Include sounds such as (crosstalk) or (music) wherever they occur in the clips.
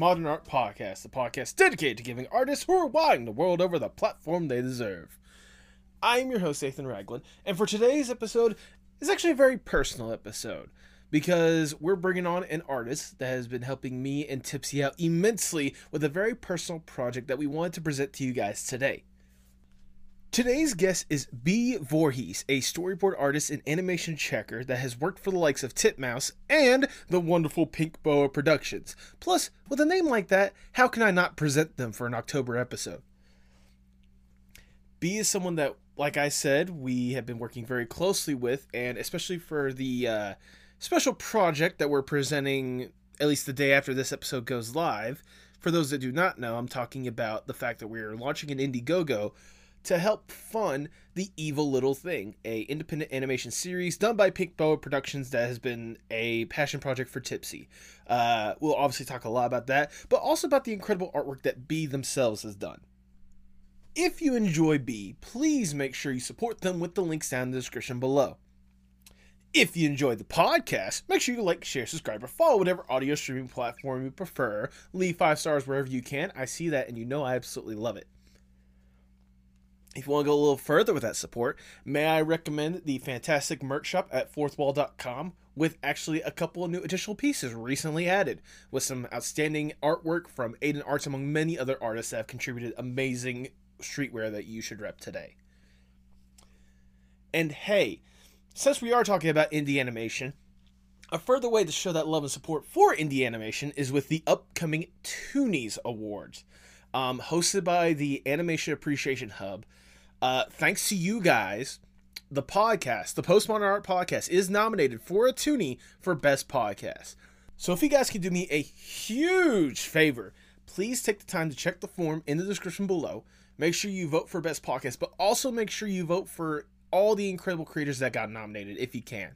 Postmodern Art Podcast, the podcast dedicated to giving artists who are wilding the world over the platform they deserve. I am your host, Nathan Ragland, and for today's episode, is actually a very personal episode because we're bringing on an artist that has been helping me and Tipsy out immensely with a very personal project that we wanted to present to you guys today. Today's guest is Bee Voorhees, a storyboard artist and animation checker that has worked for the likes of Titmouse and the wonderful Pink Boa Productions. Plus, with a name like that, how can I not present them for an October episode? Bee is someone that, like I said, we have been working very closely with, and especially for the uh, special project that we're presenting at least the day after this episode goes live. For those that do not know, I'm talking about the fact that we're launching an Indiegogo to help fund the Evil Little Thing, a independent animation series done by Pink Boa Productions that has been a passion project for Tipsy. Uh, we'll obviously talk a lot about that, but also about the incredible artwork that Bee themselves has done. If you enjoy Bee, please make sure you support them with the links down in the description below. If you enjoyed the podcast, make sure you like, share, subscribe, or follow whatever audio streaming platform you prefer. Leave five stars wherever you can. I see that and you know I absolutely love it. If you want to go a little further with that support, may I recommend the fantastic merch shop at fourthwall.com with actually a couple of new additional pieces recently added with some outstanding artwork from Aiden Arts among many other artists that have contributed amazing streetwear that you should rep today. And hey, since we are talking about indie animation, a further way to show that love and support for indie animation is with the upcoming Toonies Awards, um, hosted by the Animation Appreciation Hub. Uh, thanks to you guys, the podcast, the Postmodern Art Podcast, is nominated for a Toonie for Best Podcast. So if you guys can do me a huge favor, please take the time to check the form in the description below. Make sure you vote for Best Podcast, but also make sure you vote for all the incredible creators that got nominated if you can.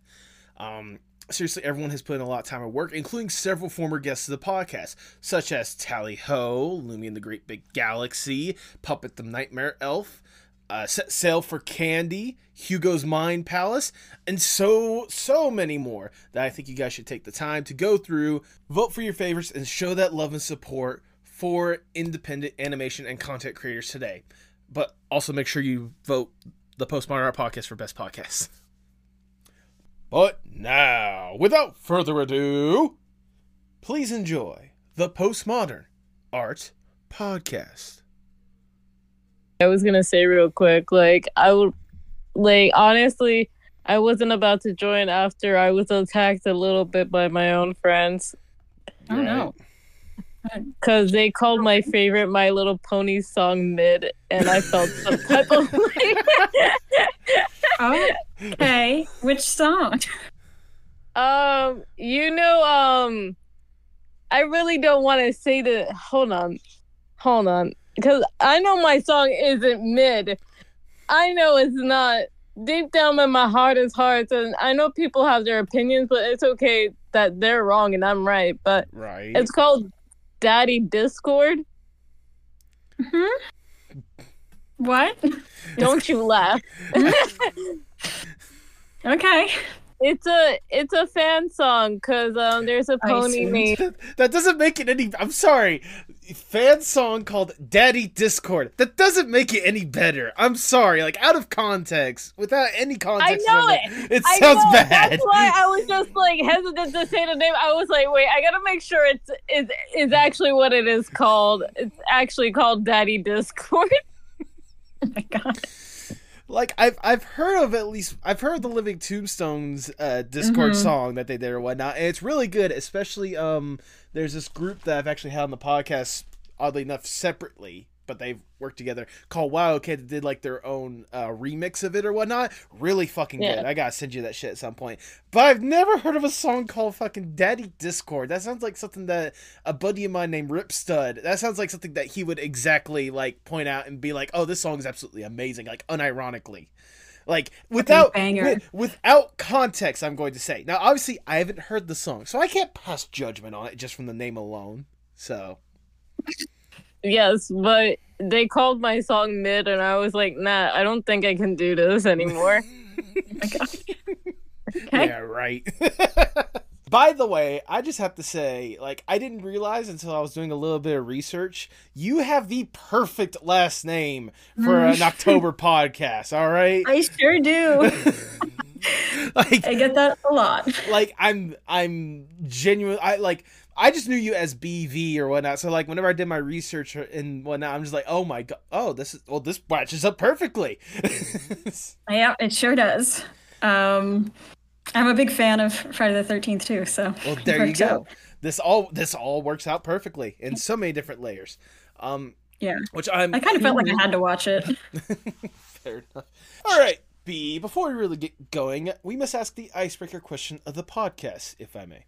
Um, seriously, everyone has put in a lot of time and work, including several former guests of the podcast, such as Tally Ho, Lumi and the Great Big Galaxy, Puppet the Nightmare Elf, uh, Set Sail for Candy, Hugo's Mind Palace, and so, so many more that I think you guys should take the time to go through, vote for your favorites, and show that love and support for independent animation and content creators today. But also make sure you vote the Postmodern Art Podcast for Best Podcast. But now, without further ado, please enjoy the Postmodern Art Podcast. I was gonna say real quick, like I would, like honestly, I wasn't about to join after I was attacked a little bit by my own friends Oh know. because they called my favorite My Little Pony song mid, and I felt some type of way. Okay. Which song? um, you know, um, I really don't want to say the. Hold on, hold on, because I know my song isn't mid. I know it's not. Deep down in my heart is hearts, and I know people have their opinions, but it's okay that they're wrong and I'm right. But Right. it's called Daddy Discord. Hmm? What? Don't you laugh. (laughs) Okay. It's a it's a fan song because um there's a pony see. named (laughs) that doesn't make it any. I'm sorry. Fan song called Daddy Discord. That doesn't make it any better. I'm sorry. Like out of context, without any context. I know it. It I sounds know, bad. That's why I was (laughs) just like hesitant to say the name. I was like, wait, I gotta make sure it's is is actually what it is called. It's actually called Daddy Discord. (laughs) Oh my god. Like I've I've heard of at least I've heard the Living Tombstone's uh, Discord Mhm. song that they did or whatnot, and it's really good. Especially um, there's this group that I've actually had on the podcast, oddly enough, separately, but they've worked together called Wow Okay that did like their own uh, remix of it or whatnot. Really fucking Yeah. good. I gotta send you that shit at some point. But I've never heard of a song called fucking Daddy Discord. That sounds like something that a buddy of mine named Rip Stud. That sounds like something that he would exactly like point out and be like, "Oh, this song is absolutely amazing," like unironically. Like without banger. wi- without context, I'm going to say. Now, obviously, I haven't heard the song, so I can't pass judgment on it just from the name alone. So, (laughs) Yes, but they called my song mid, and I was like, nah, I don't think I can do this anymore. My (laughs) god. (laughs) Okay. yeah, right. (laughs) By the way, I just have to say, like, I didn't realize until I was doing a little bit of research, you have the perfect last name for mm. an October podcast. All right, I sure do. like, I get that a lot. like I'm, I'm genuine. I like. I just knew you as BV or whatnot. So like, whenever I did my research and whatnot, I'm just like, oh my god, oh this is well, this matches up perfectly. (laughs) Yeah, it sure does. Um, I'm a big fan of Friday the Thirteenth too. So Well, (laughs) there you go. out. This all this all works out perfectly in so many different layers. Um, Yeah, which I'm I kind of felt like I (laughs) had to watch it. fair enough. All right, Bee. Before we really get going, we must ask the icebreaker question of the podcast, if I may.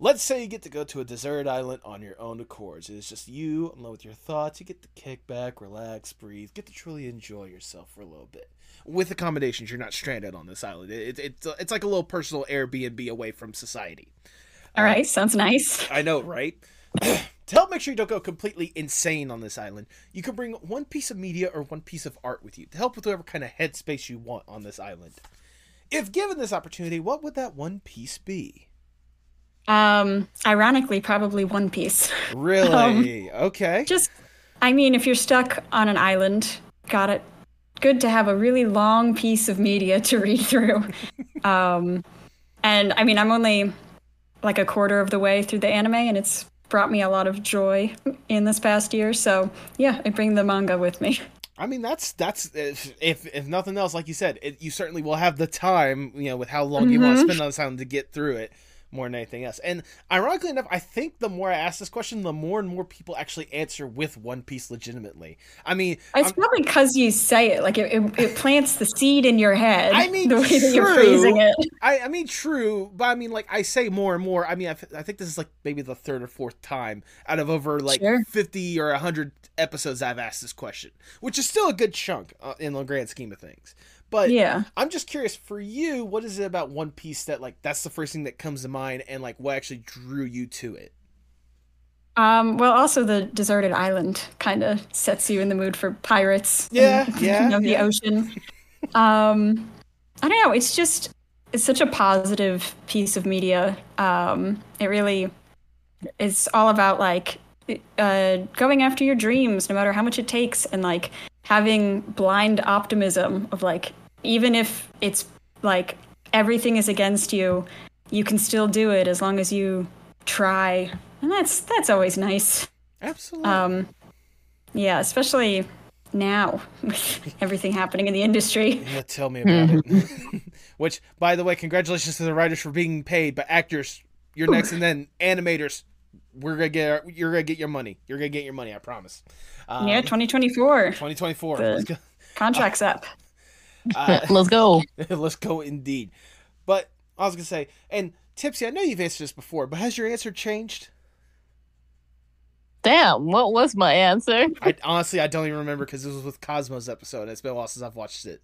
Let's say you get to go to a deserted island on your own accords. It's just you alone with your thoughts. You get to kick back, relax, breathe, get to truly enjoy yourself for a little bit. With accommodations, you're not stranded on this island. It, it, it's it's like a little personal Airbnb away from society. All uh, right, sounds nice. (laughs) I know, right? (clears throat) to help make sure you don't go completely insane on this island, you can bring one piece of media or one piece of art with you to help with whatever kind of headspace you want on this island. If given this opportunity, what would that one piece be? Um, ironically, probably One Piece. (laughs) Really? okay. Just, I mean, if you're stuck on an island, got it. Good to have a really long piece of media to read through. (laughs) um, and I mean, I'm only like a quarter of the way through the anime, and it's brought me a lot of joy in this past year. So yeah, I bring the manga with me. (laughs) I mean, that's that's if if, if nothing else, like you said, it, you certainly will have the time, you know, with how long you want to Mhm. spend on this island to get through it more than anything else. And ironically enough, I think the more I ask this question, the more and more people actually answer with One Piece legitimately. I mean, It's I'm- probably because you say it, like it, it, it plants the seed in your head. I mean, the way that you're phrasing it. (laughs) I, I mean, true, but I mean, like I say more and more. I mean, I, I think this is like maybe the third or fourth time out of over like Sure. fifty or hundred episodes I've asked this question, which is still a good chunk uh, in the grand scheme of things. But Yeah. I'm just curious for you, what is it about One Piece that like that's the first thing that comes to mind, and like what actually drew you to it? Um, well, also the deserted island kind of sets you in the mood for pirates. Yeah, and, yeah, (laughs) of the yeah. ocean. Um, I don't know. It's just it's such a positive piece of media. Um, it really it's all about like uh, going after your dreams, no matter how much it takes, and like having blind optimism of like even if it's like everything is against you, you can still do it as long as you try, and that's that's always nice. Absolutely. Um, yeah, especially now with (laughs) everything happening in the industry. Yeah, tell me about it. (laughs) Which, by the way, congratulations to the writers for being paid, but actors, you're next, and then animators, we're gonna get our, you're gonna get your money. You're gonna get your money. I promise. Um, yeah, 2024 2024. Good. Let's go. contracts up. (laughs) Uh, (laughs) Let's go. (laughs) let's go indeed. But I was gonna say, and Tipsy, I know you've answered this before, but has your answer changed? Damn, what was my answer? I honestly I don't even remember because this was with Cosmo's episode. It's been a while since I've watched it.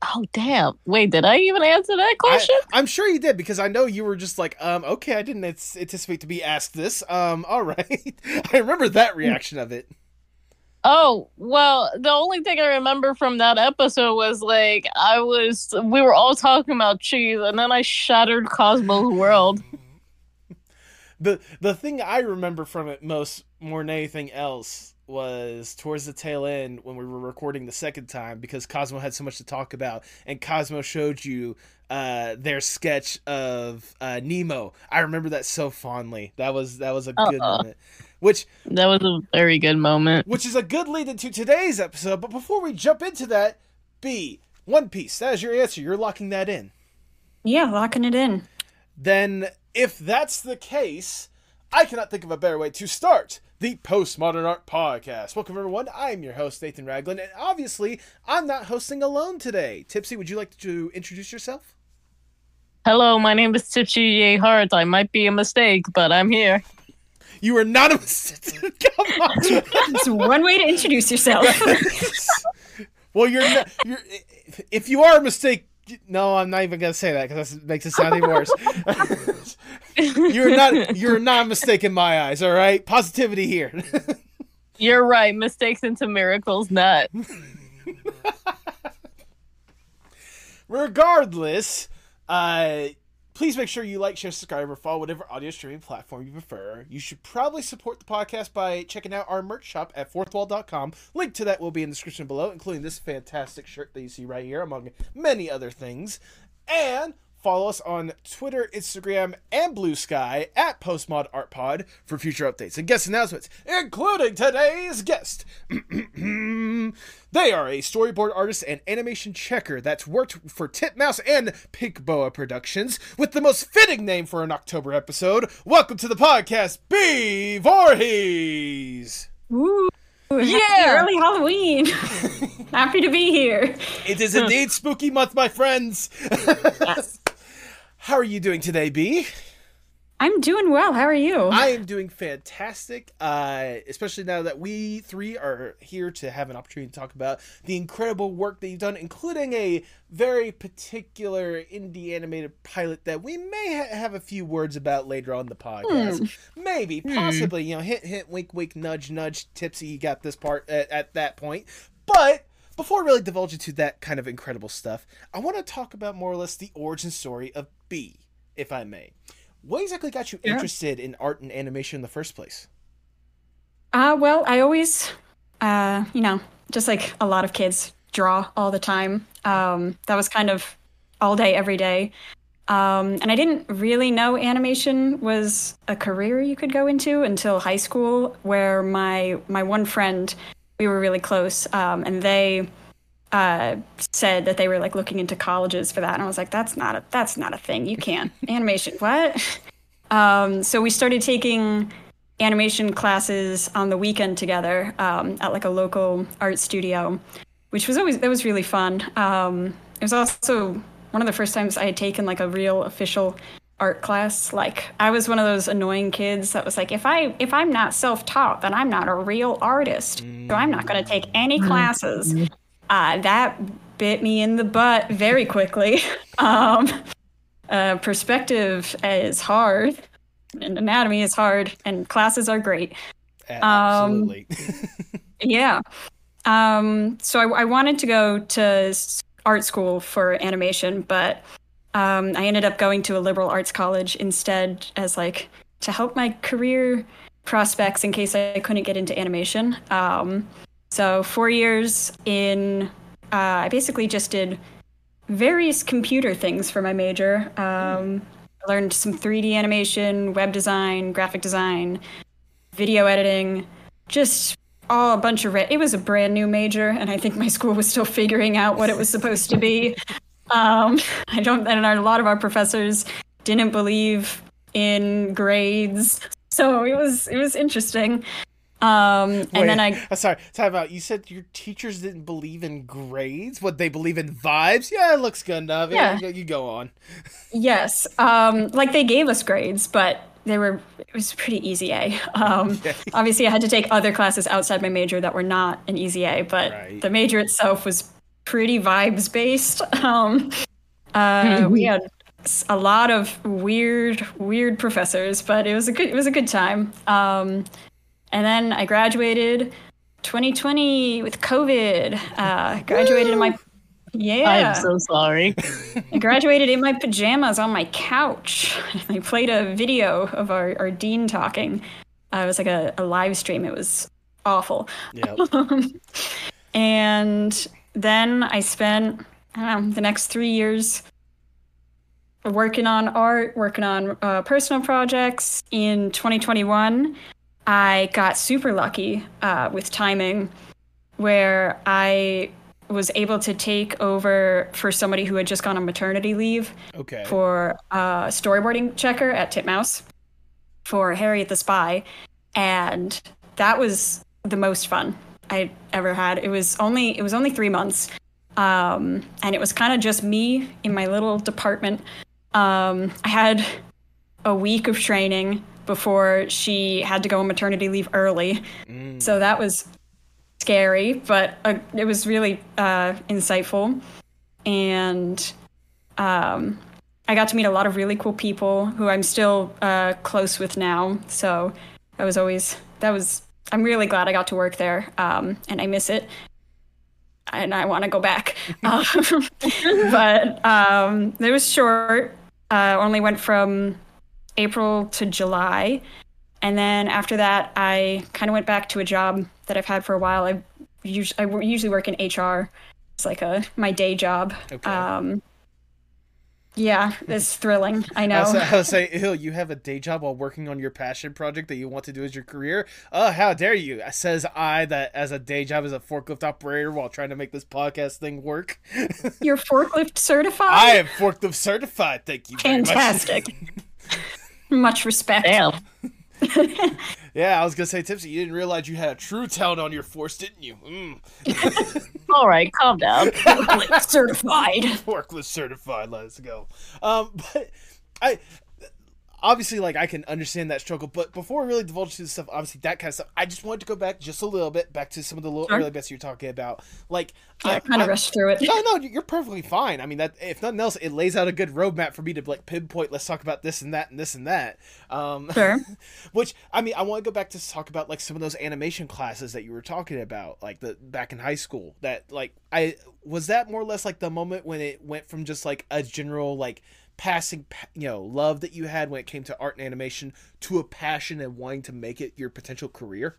Oh, damn! Wait, did I even answer that question? I, am sure you did because I know you were just like, um, okay, I didn't anticipate to be asked this. Um, all right, (laughs) I remember that reaction of it. Oh, well, the only thing I remember from that episode was like I was we were all talking about cheese and then I shattered Cosmo's world. (laughs) the The thing I remember from it most more than anything else was towards the tail end when we were recording the second time because Cosmo had so much to talk about and Cosmo showed you uh their sketch of uh Nemo. I remember that so fondly. That was that was a good Uh-uh. moment. Which That was a very good moment. which is a good lead into today's episode. But before we jump into that, Bee, One Piece, that is your answer. You're locking that in. Yeah, locking it in. Then, if that's the case, I cannot think of a better way to start the Postmodern Art Podcast. Welcome, everyone. I'm your host, Nathan Ragland, and obviously, I'm not hosting alone today. Tipsy, would you like to introduce yourself? Hello, my name is TipsyJHearts. I might be a mistake, but I'm here. You are not a mistake. (laughs) Come on. It's one way to introduce yourself. (laughs) well, you're not. You're if you are a mistake. No, I'm not even gonna say that because that makes it sound even worse. (laughs) you're not. You're not a mistake in my eyes. All right, positivity here. (laughs) You're right. Mistakes into miracles, not. (laughs) Regardless, uh, Please make sure you like, share, subscribe, or follow whatever audio streaming platform you prefer. You should probably support the podcast by checking out our merch shop at fourthwall.com. Link to that will be in the description below, including this fantastic shirt that you see right here, among many other things. And follow us on Twitter, Instagram, and Blue Sky at PostmodArtPod for future updates and guest announcements, including today's guest. (clears throat) they are a storyboard artist and animation checker that's worked for Titmouse and Pink Boa Productions with the most fitting name for an October episode. Welcome to the podcast, Bee Voorhees. Woo! Yeah! Happy early Halloween. (laughs) Happy to be here. It is indeed spooky month, my friends. Yes. How are you doing today, Bee? I'm doing well. How are you? I am doing fantastic, uh, especially now that we three are here to have an opportunity to talk about the incredible work that you've done, including a very particular indie animated pilot that we may ha- have a few words about later on the podcast. Maybe, possibly, you know, hint, hint, wink, wink, nudge, nudge, tipsy. You got this part at, at that point, but. Before really divulging to that kind of incredible stuff, I want to talk about more or less the origin story of Bee, if I may. What exactly got you Yeah. interested in art and animation in the first place? Uh, well, I always, uh, you know, just like a lot of kids, draw all the time. Um, that was kind of all day, every day. Um, and I didn't really know animation was a career you could go into until high school, where my my one friend, we were really close, um, and they uh, said that they were like looking into colleges for that, and I was like, that's not a that's not a thing. You can't (laughs) animation. What? (laughs) Um, so we started taking animation classes on the weekend together um, at like a local art studio, which was always that was really fun. Um, it was also one of the first times I had taken like a real official art class. Like I was one of those annoying kids that was like, if I if I'm not self taught, then I'm not a real artist. So I'm not going to take any classes. Uh, that bit me in the butt very quickly. (laughs) um, uh, perspective is hard, and anatomy is hard, and classes are great. Absolutely. (laughs) Yeah. Um, so I, I wanted to go to art school for animation, but um, I ended up going to a liberal arts college instead as like to help my career prospects in case I couldn't get into animation. Um, so four years in, uh, I basically just did various computer things for my major. Um, learned some 3D animation, web design, graphic design, video editing, just all a bunch of re- it was a brand new major and i think my school was still figuring out what it was supposed to be um, (laughs) i don't and a lot of our professors didn't believe in grades so it was it was interesting um, and Wait, then i sorry, time out. You said your teachers didn't believe in grades. What they believe in vibes? Yeah, it looks good enough. Yeah, you, go- you go on. yes um, like they gave us grades but they were it was pretty easy a um, (laughs) obviously i had to take other classes outside my major that were not an easy a but Right. the major itself was pretty vibes based (laughs) um, uh, we had a lot of weird weird professors but it was a good it was a good time um, and then i graduated 2020 with covid uh, graduated in my yeah I'm so sorry. I graduated in my pajamas on my couch. (laughs) I played a video of our, our dean talking. Uh, it was like a, a live stream. It was awful. Yeah. (laughs) and then I spent, I don't know, the next three years working on art, working on uh, personal projects. In 2021, I got super lucky uh, with timing where I was able to take over for somebody who had just gone on maternity leave Okay. for a storyboarding checker at Titmouse for Harriet the Spy, and that was the most fun I ever had. It was only it was only three months, um, and it was kind of just me in my little department. Um, I had a week of training before she had to go on maternity leave early, Mm. so that was scary, but uh, it was really uh, insightful, and um, I got to meet a lot of really cool people who I'm still uh, close with now. So that was always that was. I'm really glad I got to work there, um, and I miss it, and I want to go back. (laughs) um, (laughs) but um, it was short. Uh, only went from April to July. And then after that, I kind of went back to a job that I've had for a while. I usually, I usually work in HR. It's like a my day job. Okay. Um, yeah, it's thrilling. I I know. was, I was (laughs) saying, Hill, you have a day job while working on your passion project that you want to do as your career. Oh, how dare you? Says I that as a day job as a forklift operator while trying to make this podcast thing work. (laughs) You're forklift certified. I am forklift certified. Thank you. Very Fantastic. (laughs) Much respect. Damn. Yeah, I was gonna say, Tipsy, you didn't realize you had a true talent on your force, didn't you? Mm. (laughs) All right, calm down. certified. (laughs) forklift certified. Let's go. Um, but I obviously like I can understand that struggle, but before we really divulge to the stuff, obviously that kind of stuff, I just wanted to go back just a little bit back to some of the little Sure. early bits you're talking about. Like, Yeah, I- kind of rushed through it. no, no, you're perfectly fine. I mean, that if nothing else, it lays out a good roadmap for me to like pinpoint. Let's talk about this and that and this and that. Um, Sure. (laughs) which I mean, I want to go back to talk about like some of those animation classes that you were talking about, like the back in high school. That like I was that more or less like the moment when it went from just like a general like passing you know love that you had when it came to art and animation to a passion and wanting to make it your potential career.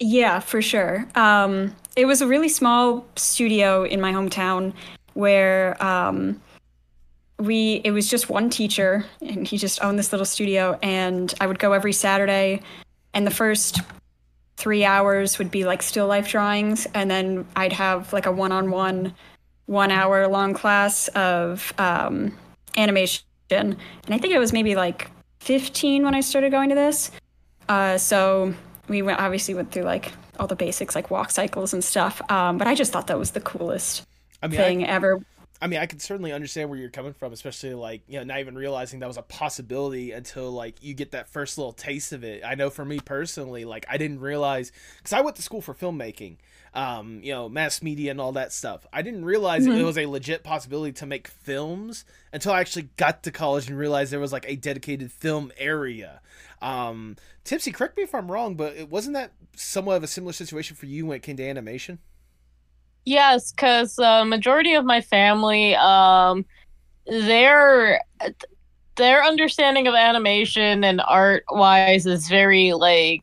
Yeah, for sure. Um, it was a really small studio in my hometown where um, we it was just one teacher and he just owned this little studio and I would go every Saturday and the first three hours would be like still life drawings and then I'd have like a one-on-one one hour long class of um, animation and I think it was maybe like 15 when I started going to this. Uh, so we went obviously went through like all the basics like walk cycles and stuff. Um, but I just thought that was the coolest I mean, I, thing ever. I mean, I can certainly understand where you're coming from, especially like you know, not even realizing that was a possibility until like you get that first little taste of it. I know for me personally, like I didn't realize because I went to school for filmmaking, um, you know, mass media and all that stuff. I didn't realize it was a legit possibility to make films until I actually got to college and realized there was like a dedicated film area. Um, Tipsy, correct me if I'm wrong, but it wasn't that somewhat of a similar situation for you when it came to animation? Yes, because uh, majority of my family, um, their their understanding of animation and art wise is very like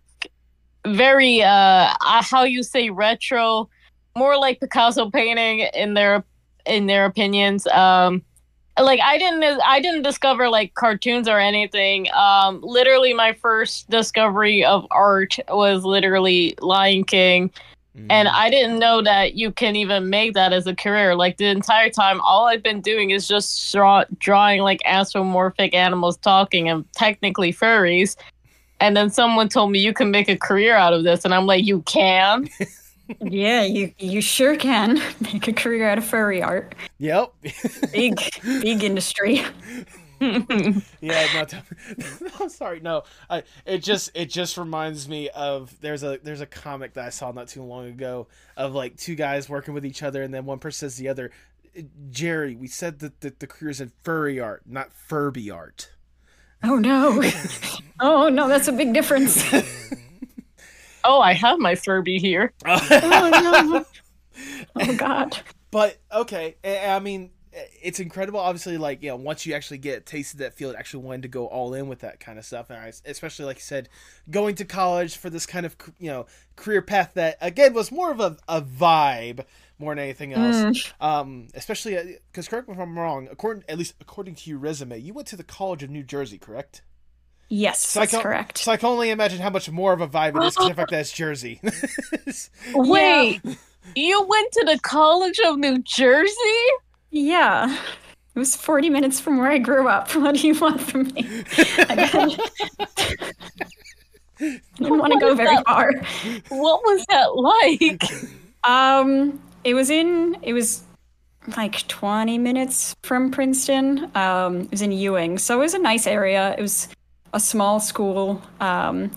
very uh uh, how you say retro, more like Picasso painting in their in their opinions. Um, like I didn't I didn't discover like cartoons or anything. Um, literally my first discovery of art was literally Lion King and mm. I didn't know that you can even make that as a career. Like the entire time, all I've been doing is just draw- drawing like anthropomorphic animals talking and technically furries. And then someone told me you can make a career out of this, and I'm like, you can. (laughs) Yeah, you you sure can (laughs) make a career out of furry art. Yep. Big big industry. (laughs) yeah, no, (laughs) t- no, (laughs) sorry, no. I it just it just reminds me of there's a there's a comic that I saw not too long ago of like two guys working with each other, and then one person says the other, "Jerry, we said that the, the career's in furry art, not Furby art." Oh no. (laughs) oh no, that's a big difference. oh, I have my Furby here. oh no. Oh god. But okay, I I mean, it's incredible. Obviously, like you know, once you actually get tasted that field, actually wanting to go all in with that kind of stuff, and I, especially like you said, going to college for this kind of you know career path that again was more of a, a vibe more than anything else. Mm. Um, especially because correct me if I'm wrong. According at least according to your resume, you went to the College of New Jersey, correct? Yes, So I that's can- correct. So I can only imagine how much more of a vibe it is because the fact that it's Jersey. (laughs) Wait, you went to the College of New Jersey? Yeah. It was 40 minutes from where I grew up. (laughs) What do you want from me? I (laughs) didn't want to go very far. What was that like? (laughs) Um, it was in, it was like 20 minutes from Princeton. Um, it was in Ewing. So it was a nice area. It was a small school. Um,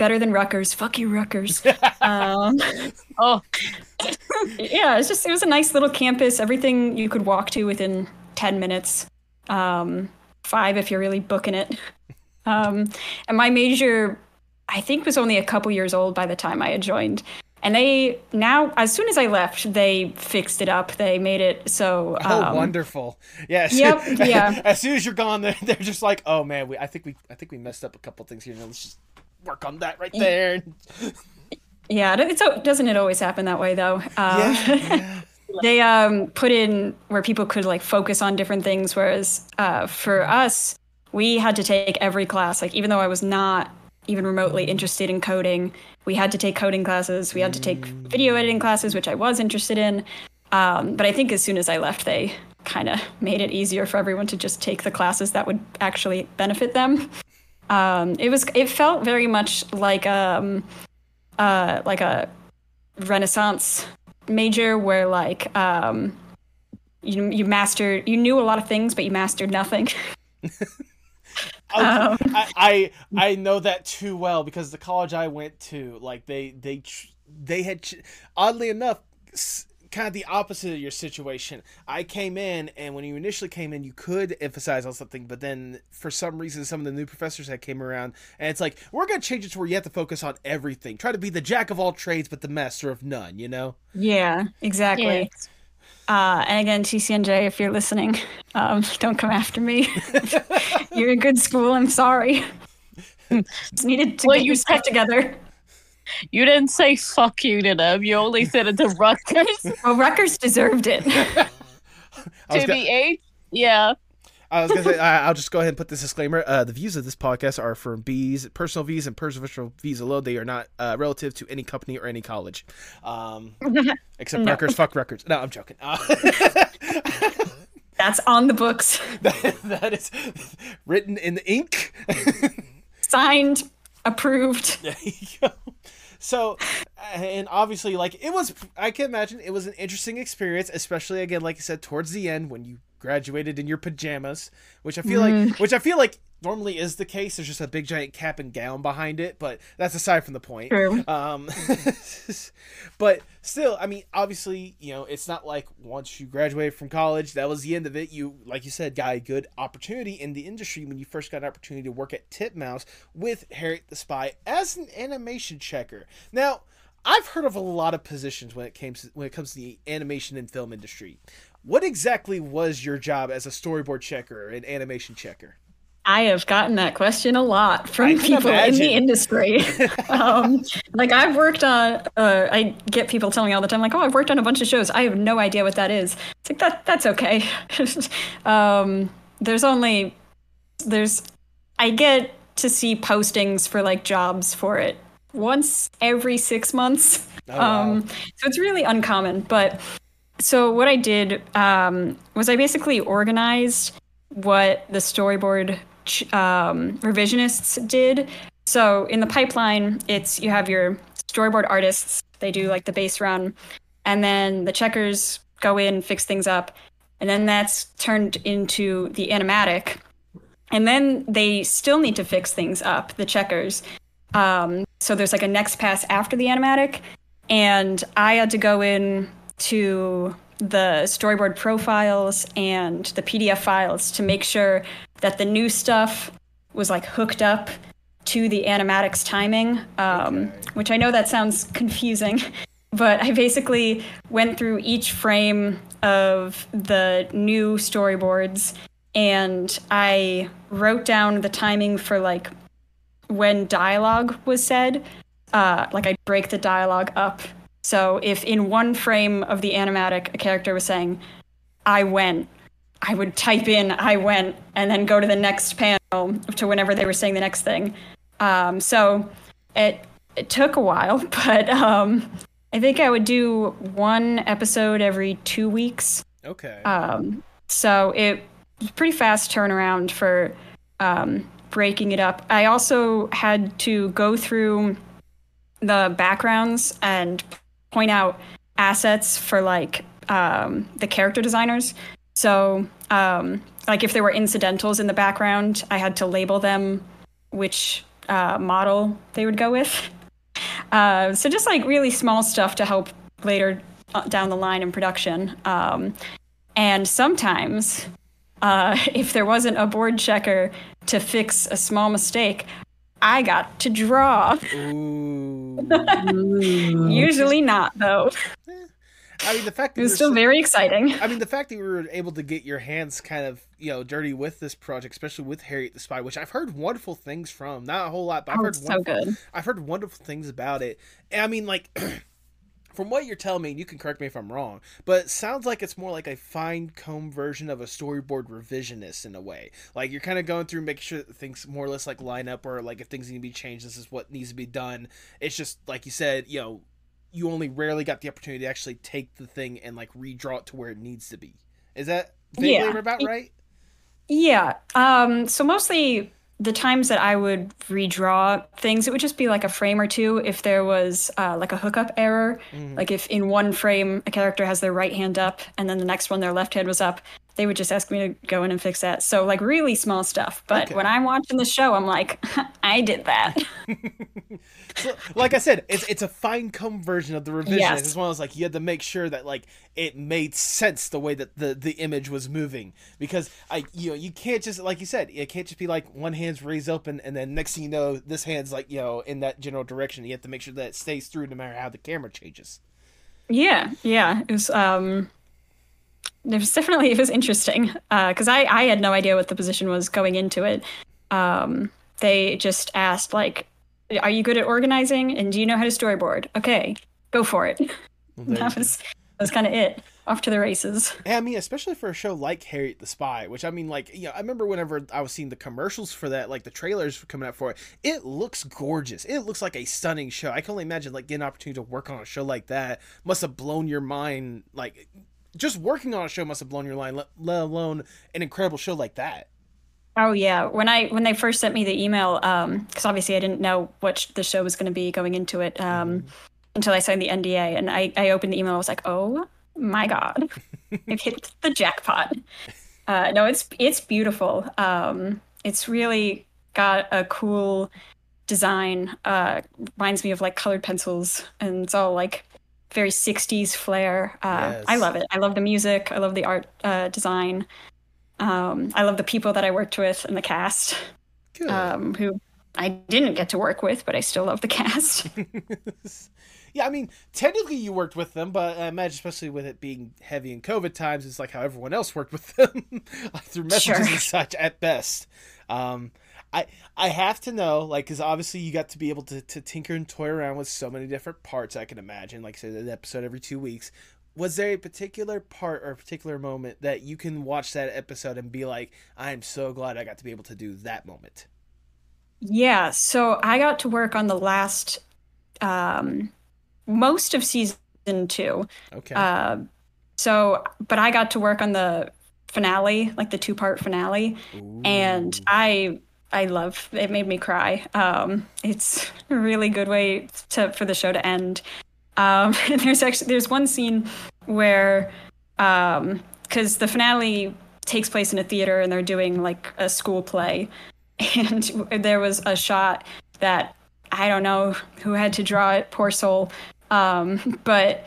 better than Rutgers. Fuck you, Rutgers. (laughs) um, Oh, (laughs) yeah, it's just it was a nice little campus. Everything you could walk to within ten minutes. Um, five if you're really booking it. Um, and my major, I think, was only a couple years old by the time I had joined. And they now, as soon as I left, they fixed it up. They made it so. (laughs) Oh, um, wonderful! Yes. Yep, yeah. as soon as you're gone, they're, they're just like, "Oh man, we I think we I think we messed up a couple things here. Now Let's just work on that right there." (laughs) Yeah, it's, doesn't it always happen that way though? Uh, yeah, yeah. (laughs) they um, put in where people could like focus on different things, whereas uh, for us, we had to take every class. Like even though I was not even remotely interested in coding. We had to take coding classes. We had to take video editing classes, which I was interested in. Um, but I think as soon as I left, they kind of made it easier for everyone to just take the classes that would actually benefit them. Um, it was it felt very much like um uh like a Renaissance major where like um you you mastered you knew a lot of things but you mastered nothing. (laughs) Um, I, I I know that too well because the college I went to, like they they they had oddly enough kind of the opposite of your situation. I came in, and when you initially came in, you could emphasize on something, but then for some reason, some of the new professors that came around, and it's like we're gonna change it to where you have to focus on everything. Try to be the jack of all trades, but the master of none. You know? Yeah, exactly. Yeah. Uh, and again, TCNJ, if you're listening, um, (laughs) don't come after me. (laughs) you're a good school. I'm sorry. (laughs) Just needed to well, get you your stuff together. You didn't say fuck you to them. You only said it to Rutgers. well, (laughs) Rutgers deserved it. (laughs) TBH? Yeah. I was gonna say I'll just go ahead and put this disclaimer. Uh, the views of this podcast are from Bee's personal views and personal views alone. They are not uh, relative to any company or any college, um, (laughs) except no. Rutgers. Fuck Rutgers. No, I'm joking. Uh, That's on the books. that, that is written in ink, signed, approved. There you go. So, uh, and obviously, like it was, I can imagine it was an interesting experience, especially again, like I said, towards the end when you graduated in your pajamas, which I feel mm. like which I feel like normally is the case. There's just a big giant cap and gown behind it, but that's aside from the point. True. Um, (laughs) but still, I mean, obviously, you know, it's not like once you graduated from college, that was the end of it. You, like you said, got a good opportunity in the industry when you first got an opportunity to work at Titmouse with Harriet the Spy as an animation checker. Now, I've heard of a lot of positions when it comes when it comes to the animation and film industry. What exactly was your job as a storyboard checker and animation checker? I have gotten that question a lot from people imagine. in the industry. (laughs) um, like I've worked on, uh, I get people telling me all the time, like, "Oh, I've worked on a bunch of shows. I have no idea what that is." It's like that. That's okay. (laughs) um, there's only, there's, I get to see postings for like jobs for it once every six months. Oh, wow. um, so it's really uncommon, but so what I did um, was I basically organized what the storyboard um, revisionists did. So in the pipeline, it's you have your storyboard artists. They do like the base run, and then the checkers go in, fix things up, and then that's turned into the animatic, and then they still need to fix things up. The checkers. Um, so there's like a next pass after the animatic, and I had to go in to the storyboard profiles and the PDF files to make sure that the new stuff was like hooked up to the animatics timing, um, okay. which I know that sounds confusing, (laughs) but I basically went through each frame of the new storyboards and I wrote down the timing for like when dialogue was said. Uh, like I'd break the dialogue up so if in one frame of the animatic a character was saying, I went, I would type in I went and then go to the next panel to whenever they were saying the next thing. Um, so it it took a while, (laughs) but um, I think I would do one episode every two weeks. Okay. Um, so it was pretty fast turnaround for um, breaking it up. I also had to go through the backgrounds and point out assets for like um, the character designers. So, um, like if there were incidentals in the background, I had to label them which uh, model they would go with. (laughs) Uh, so just like really small stuff to help later uh, down the line in production. Um, and sometimes, uh, (laughs) if there wasn't a board checker to fix a small mistake, I got to draw. Ooh. (laughs) Usually not, though. Eh, I mean, the fact that It was still so- very exciting. I mean, the fact that you were able to get your hands kind of, you know, dirty with this project, especially with Harriet the Spy, which I've heard wonderful things from. Not a whole lot, but I've Oh, heard so wonderful, good. I've heard wonderful things about it. And I mean, like, (clears throat) from what you're telling me, and you can correct me if I'm wrong, but it sounds like it's more like a fine comb version of a storyboard revisionist in a way. Like you're kind of going through, making sure that things more or less like line up, or like if things need to be changed, this is what needs to be done. It's just like you said, you know, you only rarely got the opportunity to actually take the thing and like redraw it to where it needs to be. Is that vaguely Yeah. about right? Yeah. Um, so mostly the times that I would redraw things, it would just be like a frame or two if there was uh, like a hookup error. Mhm. Like if in one frame a character has their right hand up and then the next one their left hand was up, they would just ask me to go in and fix that. So like really small stuff. But Okay. when I'm watching the show, I'm like, (laughs) I did that. (laughs) So, like I said, it's it's a fine comb version of the revision. Yes. It's one of those like you had to make sure that like it made sense the way that the the image was moving because I you know you can't just like you said it can't just be like one hand's raised open and then next thing you know this hand's like you know in that general direction. You have to make sure that it stays through no matter how the camera changes. Yeah, yeah. It was um it was (laughs) definitely it was interesting. Uh cuz I I had no idea what the position was going into it. Um they just asked like are you good at organizing and do you know how to storyboard? Okay, go for it. Well, (laughs) that was that was kind of it. Off to the races. Yeah, I mean, especially for a show like Harriet the Spy, which I mean, like, you know, I remember whenever I was seeing the commercials for that, like the trailers coming up for it, it looks gorgeous. It looks like a stunning show. I can only imagine, like, getting an opportunity to work on a show like that must have blown your mind. Like, just working on a show must have blown your mind, let, let alone an incredible show like that. Oh yeah, when I when they first sent me the email, um, because obviously I didn't know what sh- the show was going to be going into it, um, until I signed the NDA, and I I opened the email, I was like, oh my god, (laughs) I've hit the jackpot. Uh, no, it's it's beautiful. Um, it's really got a cool design. Uh, reminds me of like colored pencils, and it's all like very '60s flair. Uh, I love it. I love the music. I love the art uh, design. Um, I love the people that I worked with and the cast, um, who I didn't get to work with, but I still love the cast. (laughs) (laughs) yeah, I mean, technically you worked with them, but I imagine, especially with it being heavy in COVID times, it's like how everyone else worked with them (laughs) through messages Sure. and such at best. Um, I I have to know, like, because obviously you got to be able to, to tinker and toy around with so many different parts. I can imagine, like, say an episode every two weeks. Was there a particular part or a particular moment that you can watch that episode and be like, "I'm so glad I got to be able to do that moment"? yeah, so I got to work on the last, um, most of season two. Okay. Uh, so, but I got to work on the finale, like the two part finale, and I I love it. Made me cry. Um, it's a really good way to for the show to end. Um, (laughs) there's actually there's one scene where because the finale takes place in a theater and they're doing like a school play, (laughs) and there was a shot that I don't know who had to draw it. Poor soul. Um, but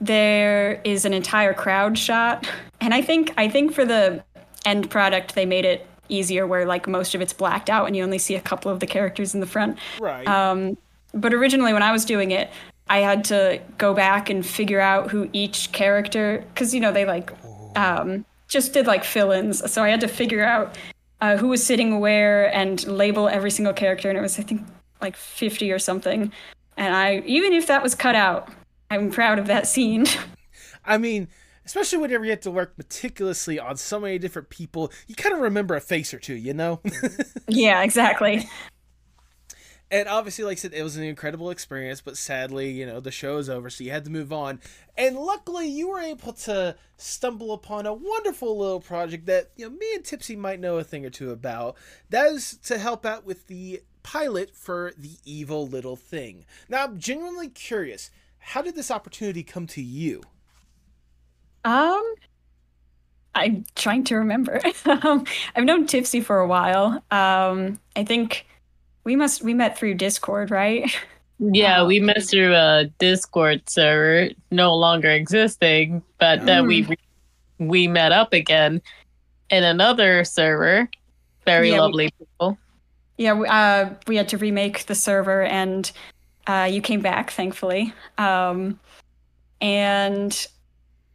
there is an entire crowd shot and i think i think for the end product they made it easier where like most of it's blacked out and you only see a couple of the characters in the front. Right. um, but originally when i was doing it i had to go back and figure out who each character because you know they like um, just did like fill-ins. So i had to figure out uh, who was sitting where and label every single character and it was i think like 50 or something. And i even if that was cut out i'm proud of that scene. (laughs) I mean, especially whenever you have to work meticulously on so many different people, you kind of remember a face or two, you know? (laughs) yeah exactly and obviously, like I said, it was an incredible experience, but sadly, you know, the show is over, so you had to move on. And luckily, you were able to stumble upon a wonderful little project that, you know, me and Tipsy might know a thing or two about. That is to help out with the pilot for The Evil Little Thing. Now, I'm genuinely curious, how did this opportunity come to you? Um, I'm trying to remember. (laughs) um, I've known Tipsy for a while. Um, I think we must we met through Discord, right? Yeah, we met through a Discord server, no longer existing, but then we we met up again in another server. Very Yeah, we- lovely people. yeah, we, uh, we had to remake the server, and uh, you came back, thankfully. Um, and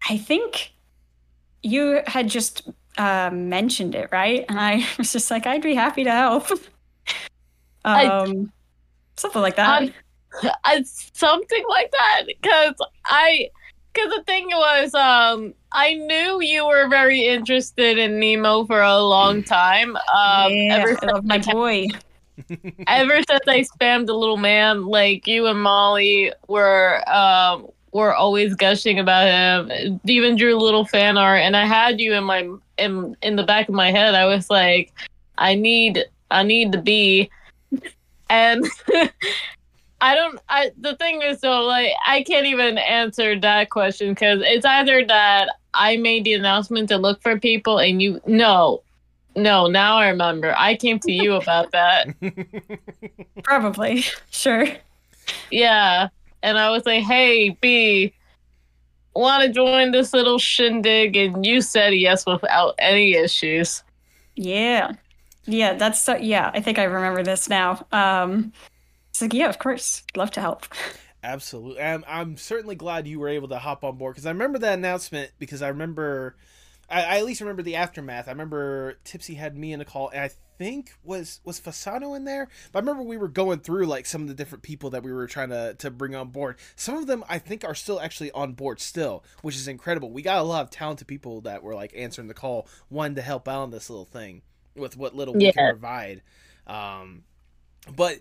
I think you had just uh, mentioned it, right? And I (laughs) was just like, I'd be happy to help. (laughs) I- um, something like that. I- I, something like that because I because the thing was um I knew you were very interested in Nemo for a long time um yeah, ever I since love my I, boy. (laughs) ever since I spammed the little man like you and Molly were um were always gushing about him even drew a little fan art and I had you in my in in the back of my head I was like I need I need to be and (laughs) I don't. I the thing is though, like I can't even answer that question because it's either that I made the announcement to look for people and you no, no. Now I remember. I came to you about that. (laughs) Probably. (laughs) Sure. Yeah, and I was like, "Hey, B, want to join this little shindig?" And you said yes without any issues. Yeah. Yeah, that's so, yeah, I think I remember this now. Um it's like, yeah, of course. Love to help. (laughs) Absolutely. I'm, I'm certainly glad you were able to hop on board because I remember that announcement because I remember, I, I at least remember the aftermath. I remember Tipsy had me in a call and I think was was Fasano in there. But I remember we were going through like some of the different people that we were trying to to bring on board. Some of them I think are still actually on board still, which is incredible. We got a lot of talented people that were like answering the call, wanting to help out on this little thing with what little we can provide. Um, but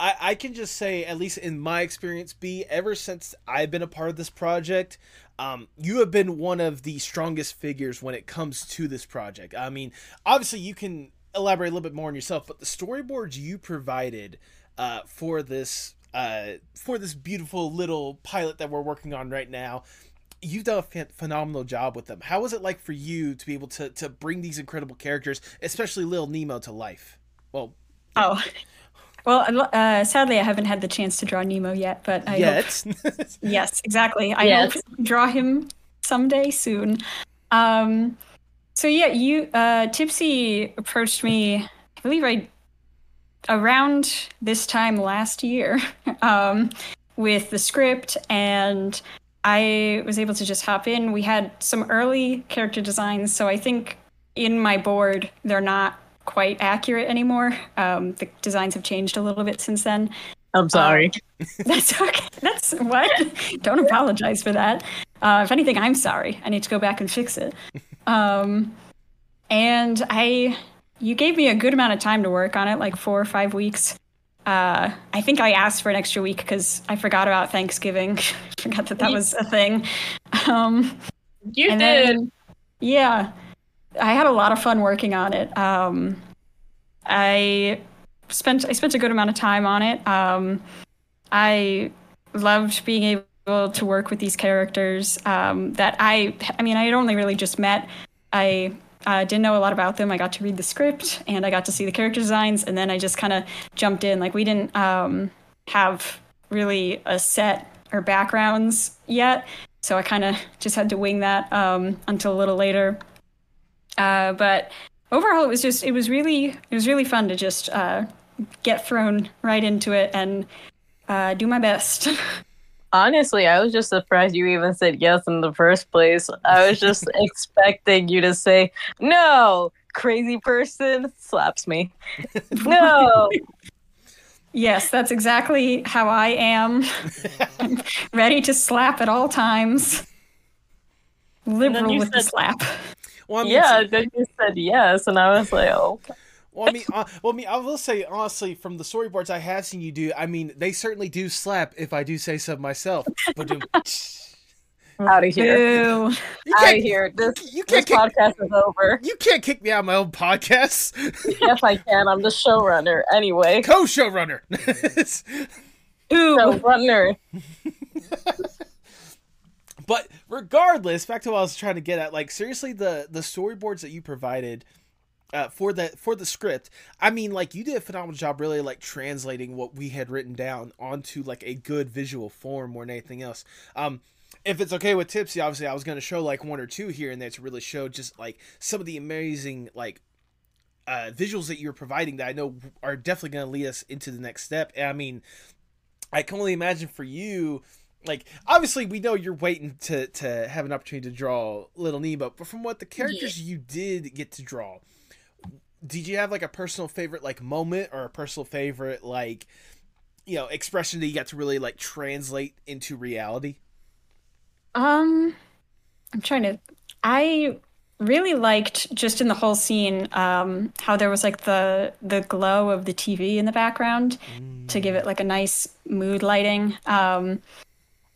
I, I can just say, at least in my experience, B, ever since I've been a part of this project, um, you have been one of the strongest figures when it comes to this project. I mean, obviously, you can elaborate a little bit more on yourself, but the storyboards you provided uh, for this uh, for this beautiful little pilot that we're working on right now, you've done a phenomenal job with them. How was it like for you to be able to to bring these incredible characters, especially Lil Nemo, to life? Well, Oh. (laughs) Well, uh, sadly, I haven't had the chance to draw Nemo yet, but I hope. (laughs) Yes, exactly. I Yes. hope to draw him someday soon. Um, so yeah, you uh, Tipsy approached me. I believe I around this time last year (laughs) um, with the script, and I was able to just hop in. We had some early character designs, so I think in my board they're not quite accurate anymore. Um, the designs have changed a little bit since then. I'm sorry. That's okay. That's what? Don't apologize for that. Uh, if anything, I'm sorry. I need to go back and fix it. Um, and I, you gave me a good amount of time to work on it, like four or five weeks. Uh, I think I asked for an extra week because I forgot about Thanksgiving. (laughs) forgot that that was a thing. Um, you did. then, yeah, I had a lot of fun working on it. Um, I spent I spent a good amount of time on it. Um, I loved being able to work with these characters um, that I I mean I had only really just met. I uh, didn't know a lot about them. I got to read the script and I got to see the character designs, and then I just kind of jumped in. Like we didn't um, have really a set or backgrounds yet, so I kind of just had to wing that um, until a little later. Uh, but overall, it was just it was really it was really fun to just uh, get thrown right into it and uh, do my best. (laughs) Honestly, I was just surprised you even said yes in the first place. I was just (laughs) expecting you to say, no, crazy person slaps me. (laughs) No. yes, that's exactly how I am. Ready to slap at all times. Liberal with the slap. Well, I mean, yeah, then you said yes, and I was like, oh. Well, I mean, uh, well, I mean, I will say honestly, from the storyboards I have seen you do, I mean, they certainly do slap. If I do say so myself, but (laughs) Out of here. You Out of can't, here. This, you can't, kick, podcast is over. you can't kick me out of my own podcast. yes, I can. I'm the showrunner. Anyway, Co-showrunner. Ooh. (laughs) showrunner. (laughs) but regardless, back to what I was trying to get at. Like seriously, the the storyboards that you provided. Uh, for the for the script, I mean, like you did a phenomenal job, really, like translating what we had written down onto like a good visual form more than anything else. Um, if it's okay with Tipsy, obviously I was going to show like one or two here and there to really show just like some of the amazing like uh, visuals that you're providing that I know are definitely going to lead us into the next step. And I mean, I can only imagine for you, like obviously we know you're waiting to to have an opportunity to draw Little Nemo, but from what the characters you did get to draw, did you have like a personal favorite like moment or a personal favorite like you know expression that you got to really like translate into reality? Um, I'm trying to. I really liked just in the whole scene um, how there was like the the glow of the TV in the background mm. to give it like a nice mood lighting. Um,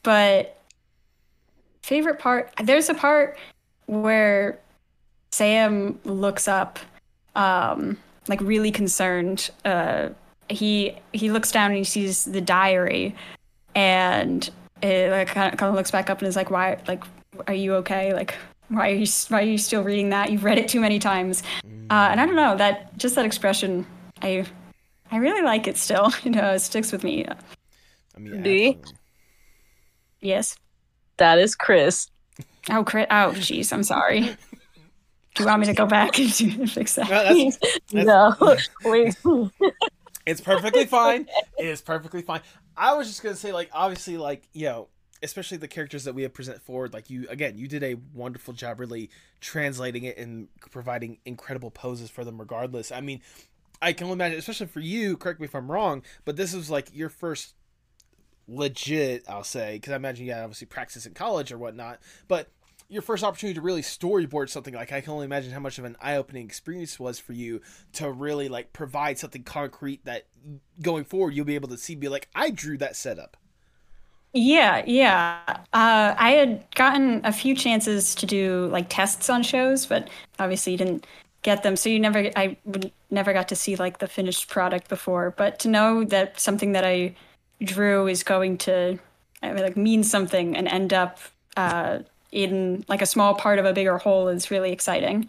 but favorite part, there's a part where Sam looks up, um, like really concerned. Uh, he he looks down and he sees the diary, and it like kind of, kind of looks back up and is like, "Why? Like, are you okay? Like, why are you why are you still reading that? You've read it too many times." Uh, and I don't know that just that expression. I I really like it still. (laughs) You know, it sticks with me. I mean, D. Yes. That is Chris. Oh, Chris. Oh, jeez. I'm sorry. Do you want me to go back and fix that? No, that's, (laughs) that's, no. (laughs) it's perfectly fine. It is perfectly fine. I was just gonna say, like, obviously, like, you know, especially the characters that we have present forward, like you again, you did a wonderful job really translating it and providing incredible poses for them regardless. I mean, I can only imagine, especially for you, correct me if I'm wrong, but this was like your first legit, I'll say, because I imagine you had obviously practice in college or whatnot, but your first opportunity to really storyboard something like I can only imagine how much of an eye-opening experience was for you to really like provide something concrete that going forward you'll be able to see be like I drew that setup. Yeah, yeah. Uh, I had gotten a few chances to do like tests on shows, but obviously you didn't get them, so you never I never got to see like the finished product before. But to know that something that I drew is going to like mean something and end up uh, in like a small part of a bigger whole is really exciting.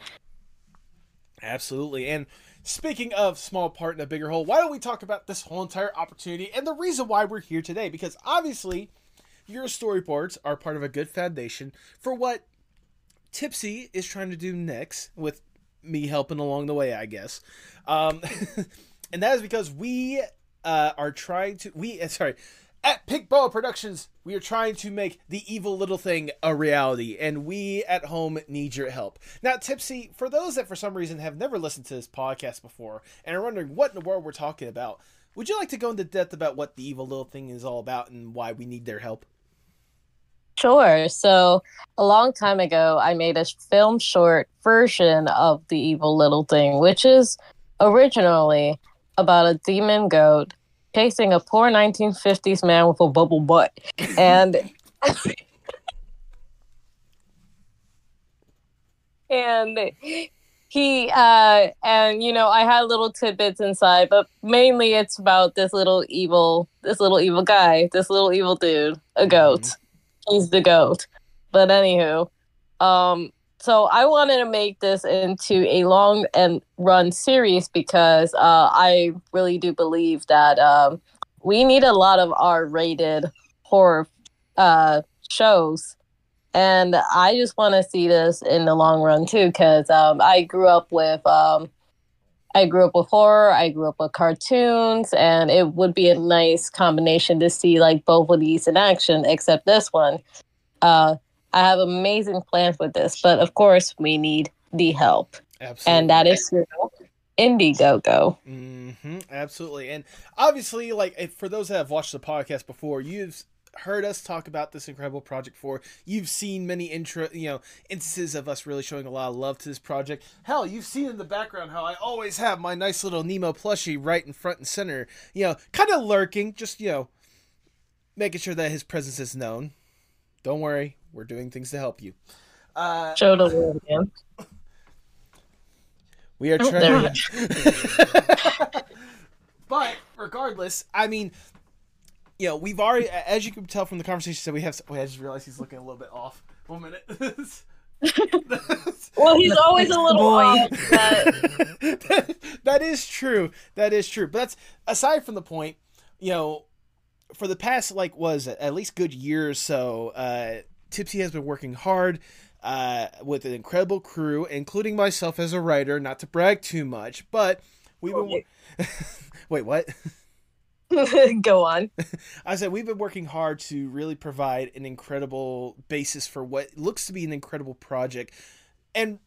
Absolutely. And speaking of small part in a bigger whole, why don't we talk about this whole entire opportunity and the reason why we're here today? Because obviously, your storyboards are part of a good foundation for what Tipsy is trying to do next, with me helping along the way, I guess. Um, (laughs) and that is because we uh, are trying to we uh, sorry at Pink Boa Productions, we are trying to make the evil little thing a reality, and we at home need your help. Now, Tipsy, for those that for some reason have never listened to this podcast before and are wondering what in the world we're talking about, would you like to go into depth about what the evil little thing is all about and why we need their help? Sure. So, a long time ago, I made a film short version of the evil little thing, which is originally about a demon goat chasing a poor 1950s man with a bubble butt. And (laughs) and he uh and you know, I had little tidbits inside, but mainly it's about this little evil this little evil guy, this little evil dude, a goat. Mm-hmm. He's the goat. But anywho, um so I wanted to make this into a long and run series because uh, I really do believe that um, we need a lot of R-rated horror uh, shows, and I just want to see this in the long run too. Because um, I grew up with um, I grew up with horror, I grew up with cartoons, and it would be a nice combination to see like both of these in action, except this one. Uh, I have amazing plans with this, but of course we need the help. Absolutely. And that is through Indiegogo. Mm-hmm, absolutely. And obviously, like for those that have watched the podcast before, you've heard us talk about this incredible project for. You've seen many intro, you know, instances of us really showing a lot of love to this project. Hell, you've seen in the background how I always have my nice little Nemo plushie right in front and center. You know, kind of lurking, just you know, making sure that his presence is known. Don't worry, we're doing things to help you. Uh, Show the world again. We are oh, trying. (laughs) (laughs) but regardless, I mean, you know, we've already, as you can tell from the conversation that we have. Wait, I just realized he's looking a little bit off. One minute. (laughs) well, he's always a little off. But... that is true. That is true. But that's aside from the point. You know, for the past like was at least good year or so, uh, Tipsy has been working hard uh, with an incredible crew, including myself as a writer. Not to brag too much, but we've been. (laughs) Wait, what? (laughs) (laughs) Go on. I said we've been working hard to really provide an incredible basis for what looks to be an incredible project, and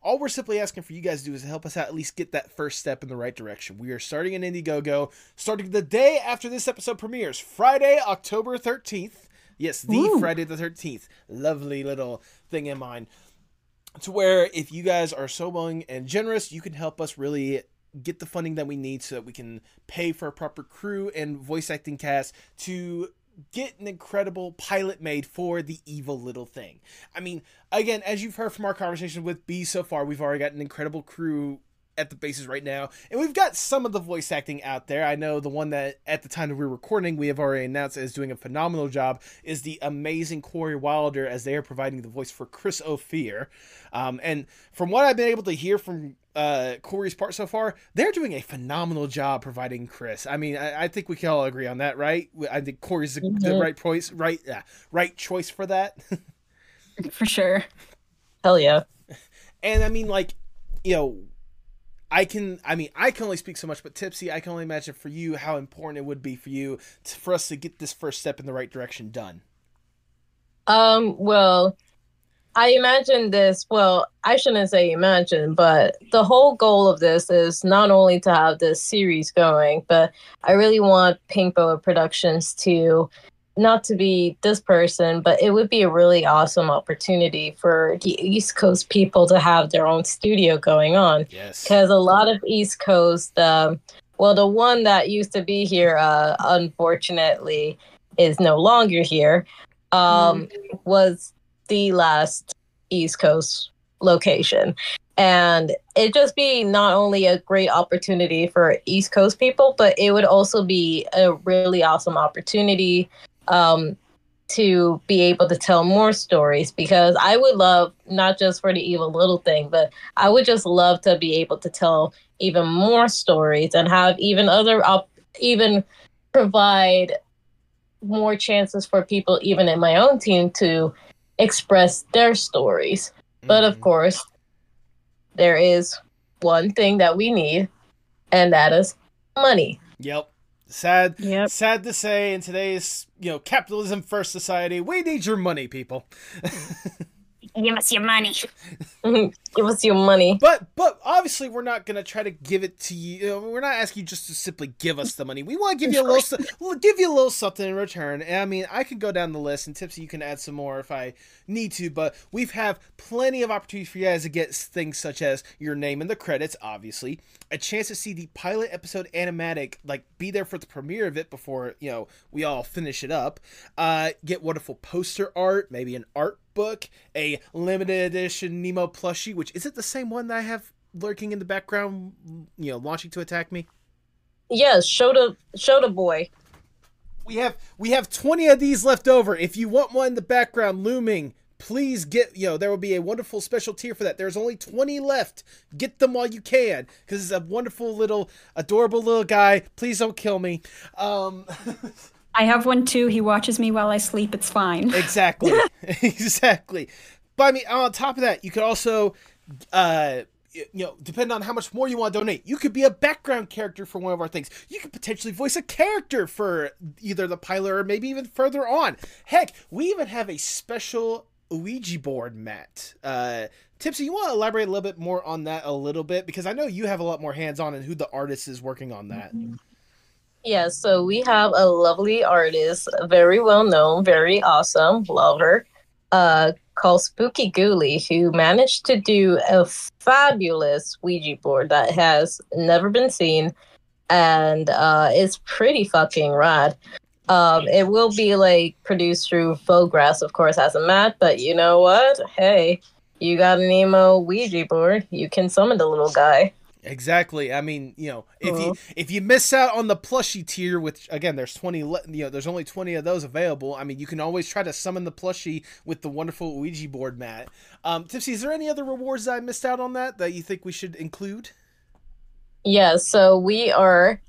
all we're simply asking for you guys to do is help us out at least get that first step in the right direction. We are starting an Indiegogo starting the day after this episode premieres, Friday, October 13th. Yes, the Ooh. Friday the 13th. Lovely little thing in mind. To where if you guys are so willing and generous, you can help us really get the funding that we need so that we can pay for a proper crew and voice acting cast to get an incredible pilot made for the evil little thing. I mean, again, as you've heard from our conversation with B so far, we've already got an incredible crew at the bases right now, and we've got some of the voice acting out there. I know the one that at the time that we're recording, we have already announced is doing a phenomenal job is the amazing Corey Wilder as they are providing the voice for Chris Ophir. Um, and from what I've been able to hear from uh, Corey's part so far, they're doing a phenomenal job providing Chris. I mean, I, I think we can all agree on that, right? I think Corey's the, mm-hmm. the right choice, right? Yeah, right choice for that. (laughs) for sure. Hell yeah. And I mean, like, you know, I can, I mean, I can only speak so much, but Tipsy, I can only imagine for you how important it would be for you to, for us to get this first step in the right direction done. Um, well, I imagine this, well, I shouldn't say imagine, but the whole goal of this is not only to have this series going, but I really want Pink Boa Productions to not to be this person, but it would be a really awesome opportunity for the East Coast people to have their own studio going on. Yes. Because a lot of East Coast, um, well, the one that used to be here, uh, unfortunately, is no longer here, um, mm. was the last East Coast location. And it just be not only a great opportunity for East Coast people, but it would also be a really awesome opportunity um, to be able to tell more stories because I would love not just for the evil little thing, but I would just love to be able to tell even more stories and have even other op- even provide more chances for people even in my own team to express their stories. Mm-hmm. But of mm-hmm. course, there is one thing that we need, and that is money. Yep. Sad. Yep. Sad to say, in today's you know capitalism first society, we need your money, people. (laughs) Give us your money. (laughs) give us your money. But but obviously we're not gonna try to give it to you. We're not asking you just to simply give us the money. We want to give you a little, give you a little something in return. And I mean, I can go down the list, and Tipsy, you can add some more if I need to. But we've have plenty of opportunities for you guys to get things such as your name in the credits, obviously, a chance to see the pilot episode animatic, like be there for the premiere of it before you know we all finish it up. Uh, get wonderful poster art, maybe an art book, a limited edition Nemo plushie, which is it the same one that I have lurking in the background, you know, launching to attack me? Yes, show the show the boy. We have we have 20 of these left over. If you want one in the background looming, please get you know there will be a wonderful special tier for that there's only 20 left get them while you can because it's a wonderful little adorable little guy please don't kill me um (laughs) I have one too. He watches me while I sleep. It's fine. (laughs) Exactly. (laughs) exactly. But I mean, on top of that, you could also, uh, you know, depending on how much more you want to donate, you could be a background character for one of our things. You could potentially voice a character for either the pilot or maybe even further on. Heck, we even have a special Ouija board, Matt. Uh, Tipsy, you want to elaborate a little bit more on that a little bit because I know you have a lot more hands on and who the artist is working on that. Mm-hmm. Yeah, so we have a lovely artist, very well known, very awesome, love her, uh, called Spooky Ghoulie, who managed to do a fabulous Ouija board that has never been seen and uh, it's pretty fucking rad. Um, it will be like produced through Fograss, of course, as a mat, but you know what? Hey, you got an emo Ouija board, you can summon the little guy. Exactly. I mean, you know, if uh-huh. you if you miss out on the plushie tier, which again, there's twenty, you know, there's only twenty of those available. I mean, you can always try to summon the plushie with the wonderful Ouija board mat. Um, Tipsy, is there any other rewards that I missed out on that that you think we should include? Yeah. So we are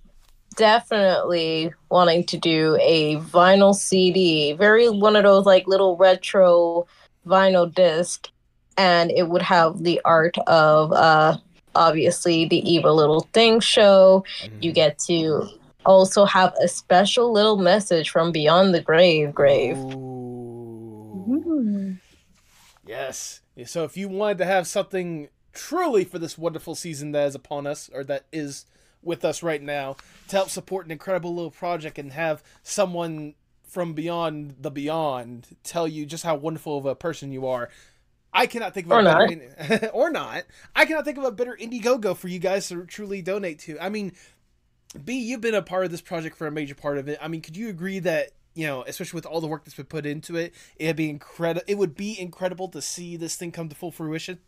definitely wanting to do a vinyl CD, very one of those like little retro vinyl disc and it would have the art of uh, obviously the Evil Little Thing show. You Mhm. get to also have a special little message from beyond the grave. Grave. Ooh. Yes. So if you wanted to have something truly for this wonderful season that is upon us, or that is with us right now, to help support an incredible little project and have someone from beyond the beyond tell you just how wonderful of a person you are. I cannot think of a Or better (laughs) or not. I cannot think of a better Indiegogo for you guys to truly donate to. I mean, B, you've been a part of this project for a major part of it. I mean, could you agree that you know, especially with all the work that's been put into it, it'd be incredible. It would be incredible to see this thing come to full fruition.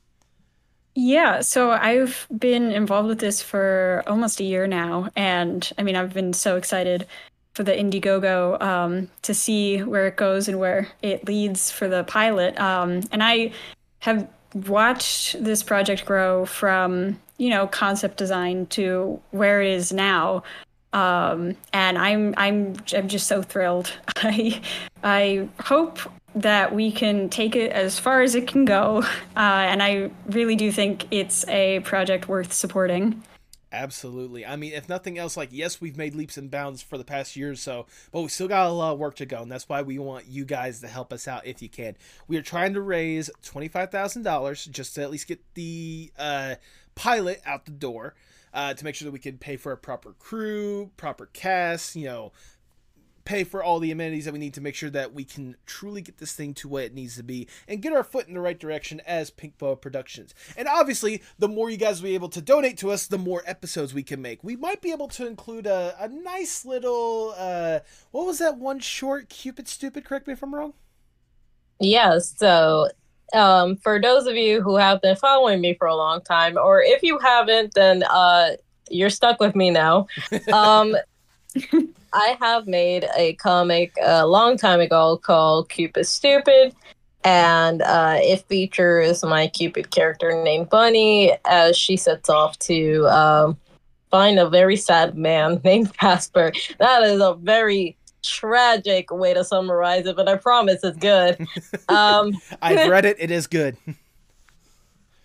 Yeah, so I've been involved with this for almost a year now, and I mean, I've been so excited for the Indiegogo um, to see where it goes and where it leads for the pilot. Um, and I have watched this project grow from, you know, concept design to where it is now. Um, and I'm I'm I'm just so thrilled. (laughs) I I hope that we can take it as far as it can go, uh, and I really do think it's a project worth supporting. Absolutely. I mean, if nothing else, like yes, we've made leaps and bounds for the past year or so, but we still got a lot of work to go, and that's why we want you guys to help us out if you can. We are trying to raise twenty five thousand dollars just to at least get the uh, pilot out the door. Uh, to make sure that we can pay for a proper crew, proper cast, you know, pay for all the amenities that we need to make sure that we can truly get this thing to what it needs to be and get our foot in the right direction as Pink Boa Productions. And obviously, the more you guys will be able to donate to us, the more episodes we can make. We might be able to include a, a nice little uh what was that one short Cupid Stupid, correct me if I'm wrong? Yes. So, um, for those of you who have been following me for a long time, or if you haven't, then uh, you're stuck with me now. (laughs) Um, I have made a comic a long time ago called Cupid Stupid, and uh, it features my Cupid character named Bunny as she sets off to um, find a very sad man (laughs) named Casper. That is a very tragic way to summarize it, but I promise it's good. (laughs) Um, I've (laughs) read it, it is good.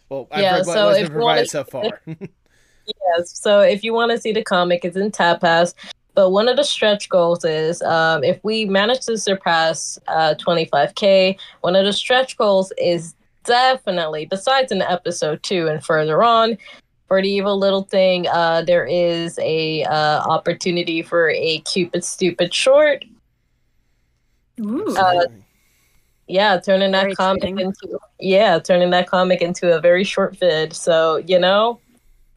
well, I've Yeah, read what so has if been you wanna- so far. Yes. So if you want to see the comic, it's in Tapas. But one of the stretch goals is um, if we manage to surpass uh, 25k, one of the stretch goals is definitely, besides in episode two and further on, for the evil little thing, uh, there is a uh, opportunity for a Cupid Stupid short. Ooh. Absolutely. Yeah, turning that Very comic exciting. into yeah, turning that comic into a very short vid. So you know,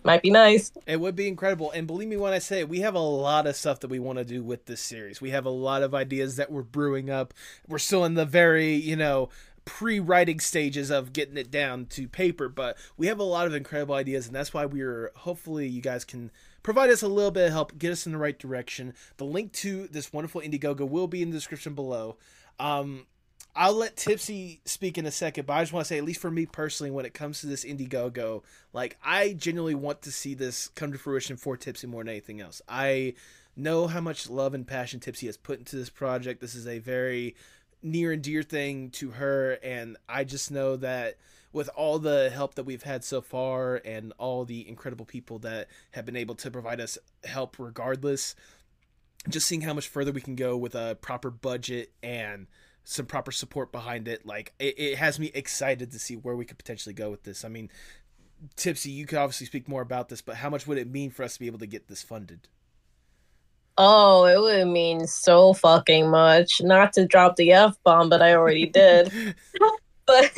might be nice. It would be incredible. And believe me when I say we have a lot of stuff that we want to do with this series. We have a lot of ideas that we're brewing up. We're still in the very, you know, pre-writing stages of getting it down to paper, but we have a lot of incredible ideas and that's why we're hopefully you guys can provide us a little bit of help, get us in the right direction. The link to this wonderful Indiegogo will be in the description below. Um I'll let Tipsy speak in a second, but I just want to say, at least for me personally, when it comes to this Indiegogo, like I genuinely want to see this come to fruition for Tipsy more than anything else. I know how much love and passion Tipsy has put into this project. This is a very near and dear thing to her, and I just know that with all the help that we've had so far and all the incredible people that have been able to provide us help regardless, just seeing how much further we can go with a proper budget and some proper support behind it like it, it has me excited to see where we could potentially go with this i mean tipsy you could obviously speak more about this but how much would it mean for us to be able to get this funded Oh, it would mean so fucking much. Not to drop the F bomb, but I already did. (laughs) but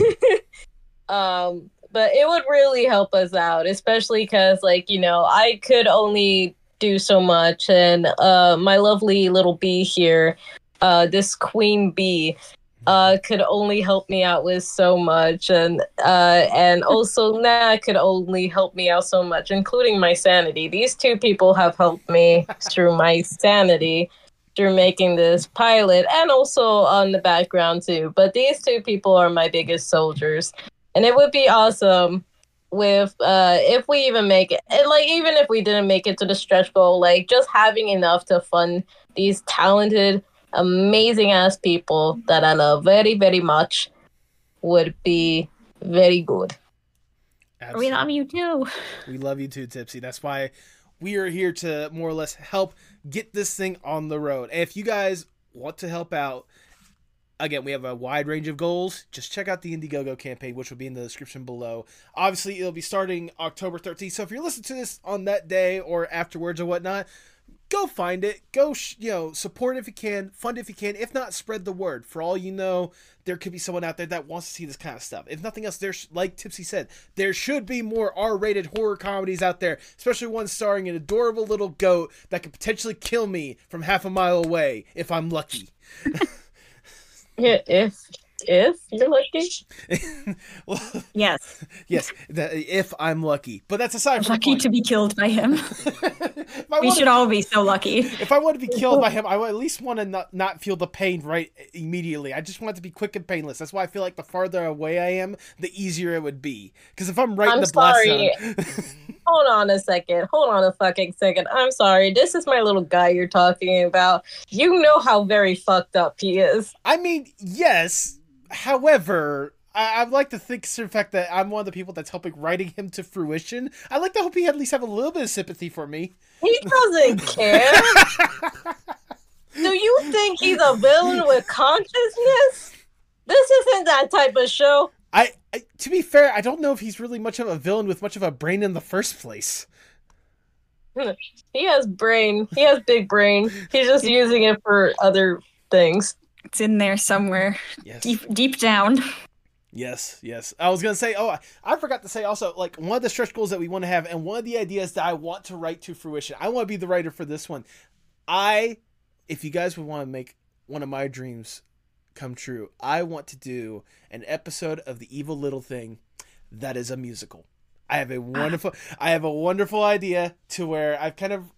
(laughs) um but it would really help us out, especially cuz like, you know, I could only do so much and uh my lovely little bee here, uh this queen bee uh could only help me out with so much. And uh and (laughs) also Nat could only help me out so much including my sanity. These two people have helped me (laughs) through my sanity through making this pilot and also on the background too. But these two people are my biggest soldiers. And it would be awesome with uh if we even make it and like even if we didn't make it to the stretch goal like just having enough to fund these talented amazing ass people that I love very, very much would be very good. We love you too. (laughs) We love you too, Tipsy. That's why we are here to more or less help get this thing on the road. And if you guys want to help out, again, we have a wide range of goals. Just check out the Indiegogo campaign, which will be in the description below. Obviously, it'll be starting October 13th. So if you're listening to this on that day or afterwards or whatnot, go find it. Go, sh- you know, support if you can, fund if you can. If not, spread the word. For all you know, there could be someone out there that wants to see this kind of stuff. If nothing else, there's like Tipsy said, there should be more R-rated horror comedies out there, especially one starring an adorable little goat that could potentially kill me from half a mile away if I'm lucky. (laughs) Yeah, if if you're lucky. (laughs) well, Yes. yes, the, if I'm lucky, but that's aside from Lucky to be killed by him. (laughs) We should all be so lucky. if I want to be killed by him, I at least want to not, not feel the pain right immediately. I just want it to be quick and painless. That's why I feel like the farther away I am, the easier it would be. Because if I'm right in I'm the blast zone, (laughs) Hold on a second. Hold on a fucking second. I'm sorry. This is my little guy you're talking about. You know how very fucked up he is. I mean, yes. However, I, I'd like to think, in fact, that I'm one of the people that's helping writing him to fruition. I like to hope he at least have a little bit of sympathy for me. He doesn't care. Do you think he's a villain with consciousness? This isn't that type of show. I, I, to be fair, I don't know if he's really much of a villain with much of a brain in the first place. He has brain. He has big brain. He's just using it for other things. It's in there somewhere, Yes. deep deep down. Yes, yes. I was gonna say. Oh, I, I forgot to say also. Like one of the stretch goals that we want to have, and one of the ideas that I want to write to fruition. I want to be the writer for this one. I, if you guys would want to make one of my dreams come true, I want to do an episode of the Evil Little Thing that is a musical. I have a ah. wonderful. I have a wonderful idea to where I've kind of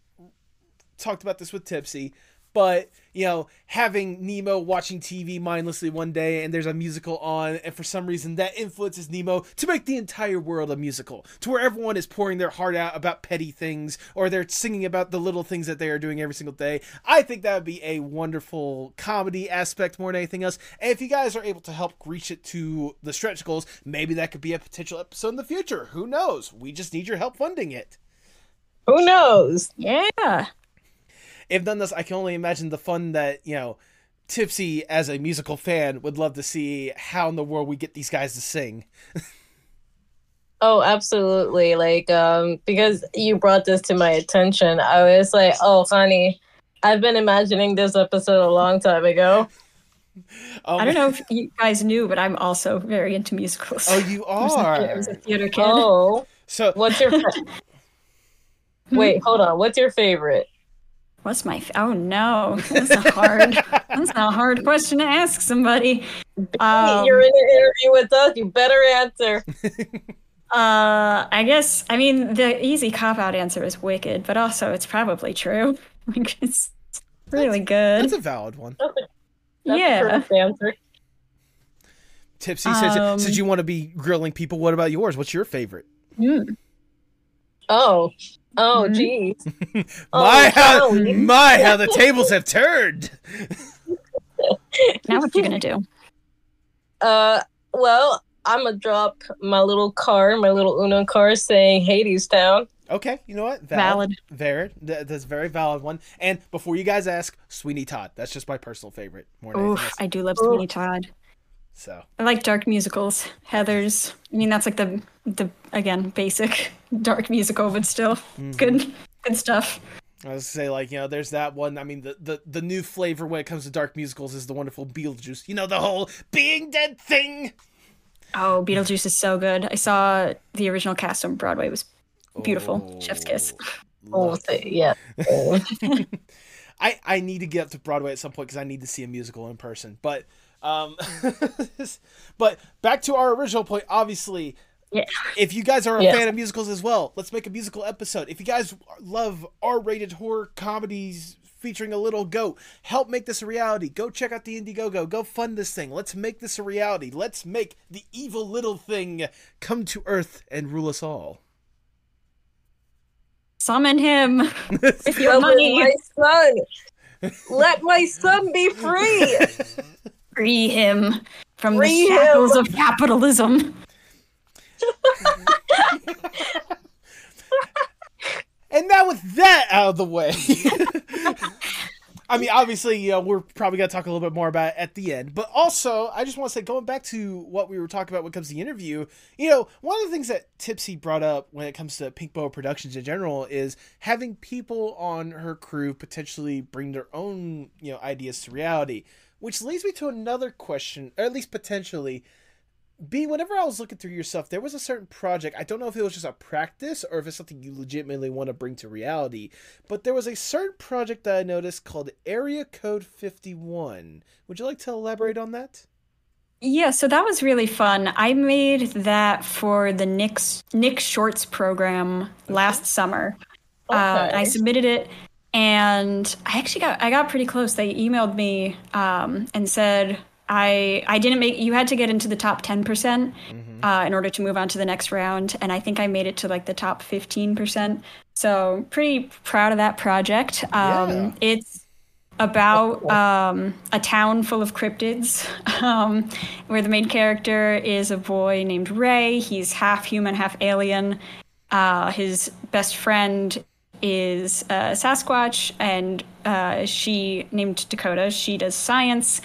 talked about this with Tipsy, but you know, having Nemo watching TV mindlessly one day and there's a musical on, and for some reason that influences Nemo to make the entire world a musical, to where everyone is pouring their heart out about petty things or they're singing about the little things that they are doing every single day. I think that would be a wonderful comedy aspect more than anything else. And if you guys are able to help reach it to the stretch goals, maybe that could be a potential episode in the future. Who knows? We just need your help funding it. Who knows? Yeah. If none else, I can only imagine the fun that you know, Tipsy as a musical fan would love to see how in the world we get these guys to sing. Oh, absolutely. Like, um, because you brought this to my attention, I was like, oh, honey, I've been imagining this episode a long time ago. Um, I don't know if you guys knew, but I'm also very into musicals. Oh, you (laughs) I was are. was a theater kid. Oh, So what's your. Fa- (laughs) Wait, hold on. What's your favorite? What's my? F- oh no, that's a hard. that's a hard question to ask somebody. Um, You're in an interview with us. You better answer. (laughs) Uh, I guess. I mean, the easy cop out answer is Wicked, but also it's probably true. (laughs) Like, it's really good. that's a valid one. That's Yeah. the answer. Tipsy says, Um, since you want to be grilling people, what about yours? What's your favorite? Mm. Oh. Oh, Mhm. geez. (laughs) Oh, my how, golly. my how the tables have turned. Now what you gonna do? (laughs) Uh, well, I'm gonna drop my little car, my little Uno car, saying Hadestown. Okay, you know what? Valid. Valid. Th- that's a very valid one. And before you guys ask, Sweeney Todd. That's just my personal favorite more than Oof. I do love Sweeney Todd. So I like dark musicals. Heathers. I mean, that's like the the again basic dark musical, but still mhm. good good stuff. I was gonna say like you know there's that one. I mean the, the the new flavor when it comes to dark musicals is the wonderful Beetlejuice. You know the whole being dead thing. Oh, Beetlejuice is so good. I saw the original cast on Broadway. It was Beautiful. Chef's kiss. Oh, yeah. Oh. (laughs) I I need to get up to Broadway at some point because I need to see a musical in person. But um, (laughs) but back to our original point. Obviously, Yeah. if you guys are a Yeah. fan of musicals as well, let's make a musical episode. If you guys love R-rated horror comedies featuring a little goat, help make this a reality. Go check out the Indiegogo. Go fund this thing. Let's make this a reality. Let's make the evil little thing come to Earth and rule us all. Summon him (laughs) with your Summon money. my son. Let my son be free. (laughs) Free him from Free the him. shackles of capitalism and now with that out of the way. (laughs) I mean, obviously, you know, we're probably going to talk a little bit more about it at the end. But also, I just want to say, going back to what we were talking about when it comes to the interview, you know, one of the things that Tipsy brought up when it comes to Pink Boa Productions in general is having people on her crew potentially bring their own, you know, ideas to reality, which leads me to another question, or at least potentially B, whenever I was looking through your stuff, there was a certain project. I don't know if it was just a practice or if it's something you legitimately want to bring to reality, but there was a certain project that I noticed called Area Code 51. Would you like to elaborate on that? Yeah, so that was really fun. I made that for the Nick's Nick Shorts program last summer. Okay. Uh, I submitted it, and I actually got I got pretty close. They emailed me um, and said I I didn't make you had to get into the top ten percent uh, in order to move on to the next round, and I think I made it to like the top fifteen percent. So pretty proud of that project. Um, Yeah. It's about um, a town full of cryptids, (laughs) um, where the main character is a boy named Ray. He's half human, half alien. Uh, his best friend is uh, Sasquatch, and uh, she named Dakota. She does science,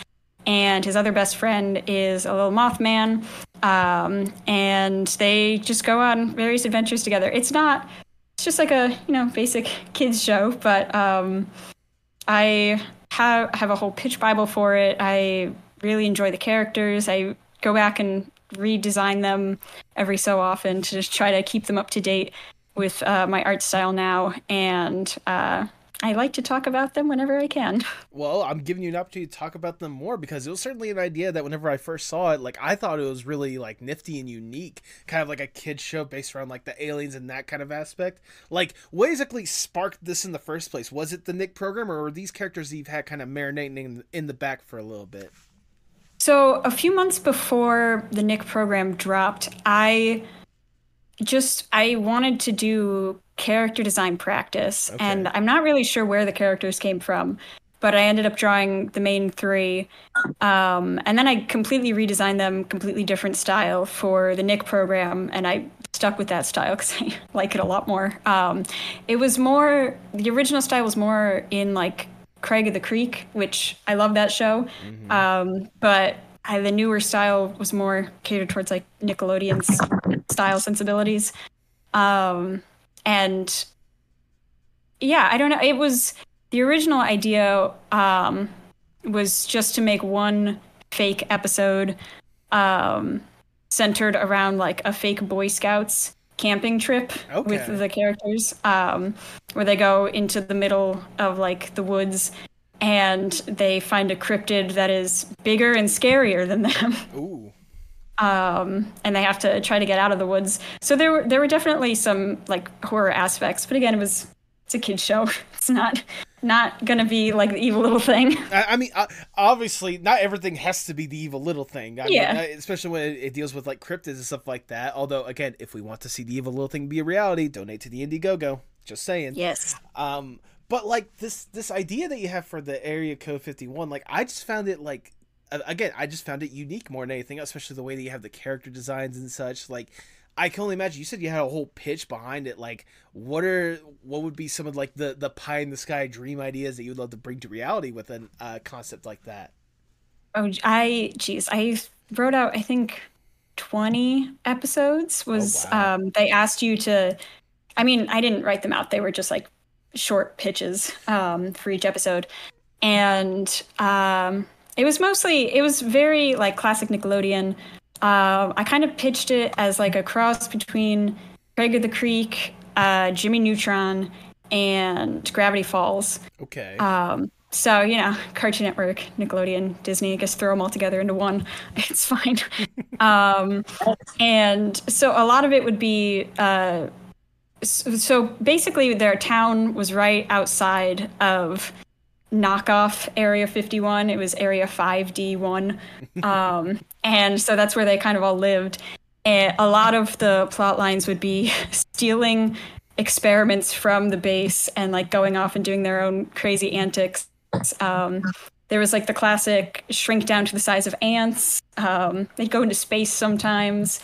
and his other best friend is a little Mothman. Um, and they just go on various adventures together. It's not. It's just like a you know basic (laughs) kids show, but um, I have have a whole pitch bible for it. I really enjoy the characters. I go back and redesign them every so often to just try to keep them up to date with uh, my art style now. And uh, I like to talk about them whenever I can. (laughs) Well, I'm giving you an opportunity to talk about them more because it was certainly an idea that whenever I first saw it, like I thought it was really like nifty and unique, kind of like a kid show based around like the aliens and that kind of aspect. Like, what exactly sparked this in the first place? Was it the Nick program, or were these characters that you've had kind of marinating in, in the back for a little bit? So a few months before the Nick program dropped, I just I wanted to do character design practice, Okay. and I'm not really sure where the characters came from, but I ended up drawing the main three, um, and then I completely redesigned them, completely different style for the Nick program, and I stuck with that style because (laughs) I like it a lot more. Um, it was more the original style was more in like Craig of the Creek, which I love that show. Um, but I, the newer style was more catered towards like Nickelodeon's style sensibilities. Um, and yeah, I don't know. It was the original idea um, was just to make one fake episode um, centered around like a fake Boy Scouts camping trip with the characters, um, where they go into the middle of like the woods and they find a cryptid that is bigger and scarier than them. Ooh. Um, and they have to try to get out of the woods. So there were there were definitely some like horror aspects, but again, it was it's a kids show. (laughs) It's not not gonna be like the evil little thing. I, I mean, uh, obviously, not everything has to be the evil little thing. I Yeah. mean, uh, especially when it, deals with like cryptids and stuff like that. Although, again, if we want to see the evil little thing be a reality, donate to the Indiegogo. Just saying. Yes. Um, but like this this idea that you have for the area code 51, like I just found it like again, I just found it unique more than anything, especially the way that you have the character designs and such. Like I can only imagine you said you had a whole pitch behind it. Like what are what would be some of like the the pie in the sky dream ideas that you'd love to bring to reality with a uh, concept like that? Oh, I geez, I wrote out I think twenty episodes. Was Oh, wow. um, they asked you to? I mean, I didn't write them out. They were just like short pitches um, for each episode, and um, it was mostly it was very like classic Nickelodeon. Um, I kind of pitched it as like a cross between Craig of the Creek, uh, Jimmy Neutron, and Gravity Falls. Okay. Um, so you know, Cartoon Network, Nickelodeon, Disney, I guess throw them all together into one. (laughs) It's fine. (laughs) um, and so a lot of it would be. Uh, so, so basically, their town was right outside of knockoff Area 51. It was Area 5D1, um, (laughs) and so that's where they kind of all lived. And a lot of the plot lines would be (laughs) stealing experiments from the base and like going off and doing their own crazy antics. Um, there was like the classic shrink down to the size of ants. Um, they'd go into space sometimes.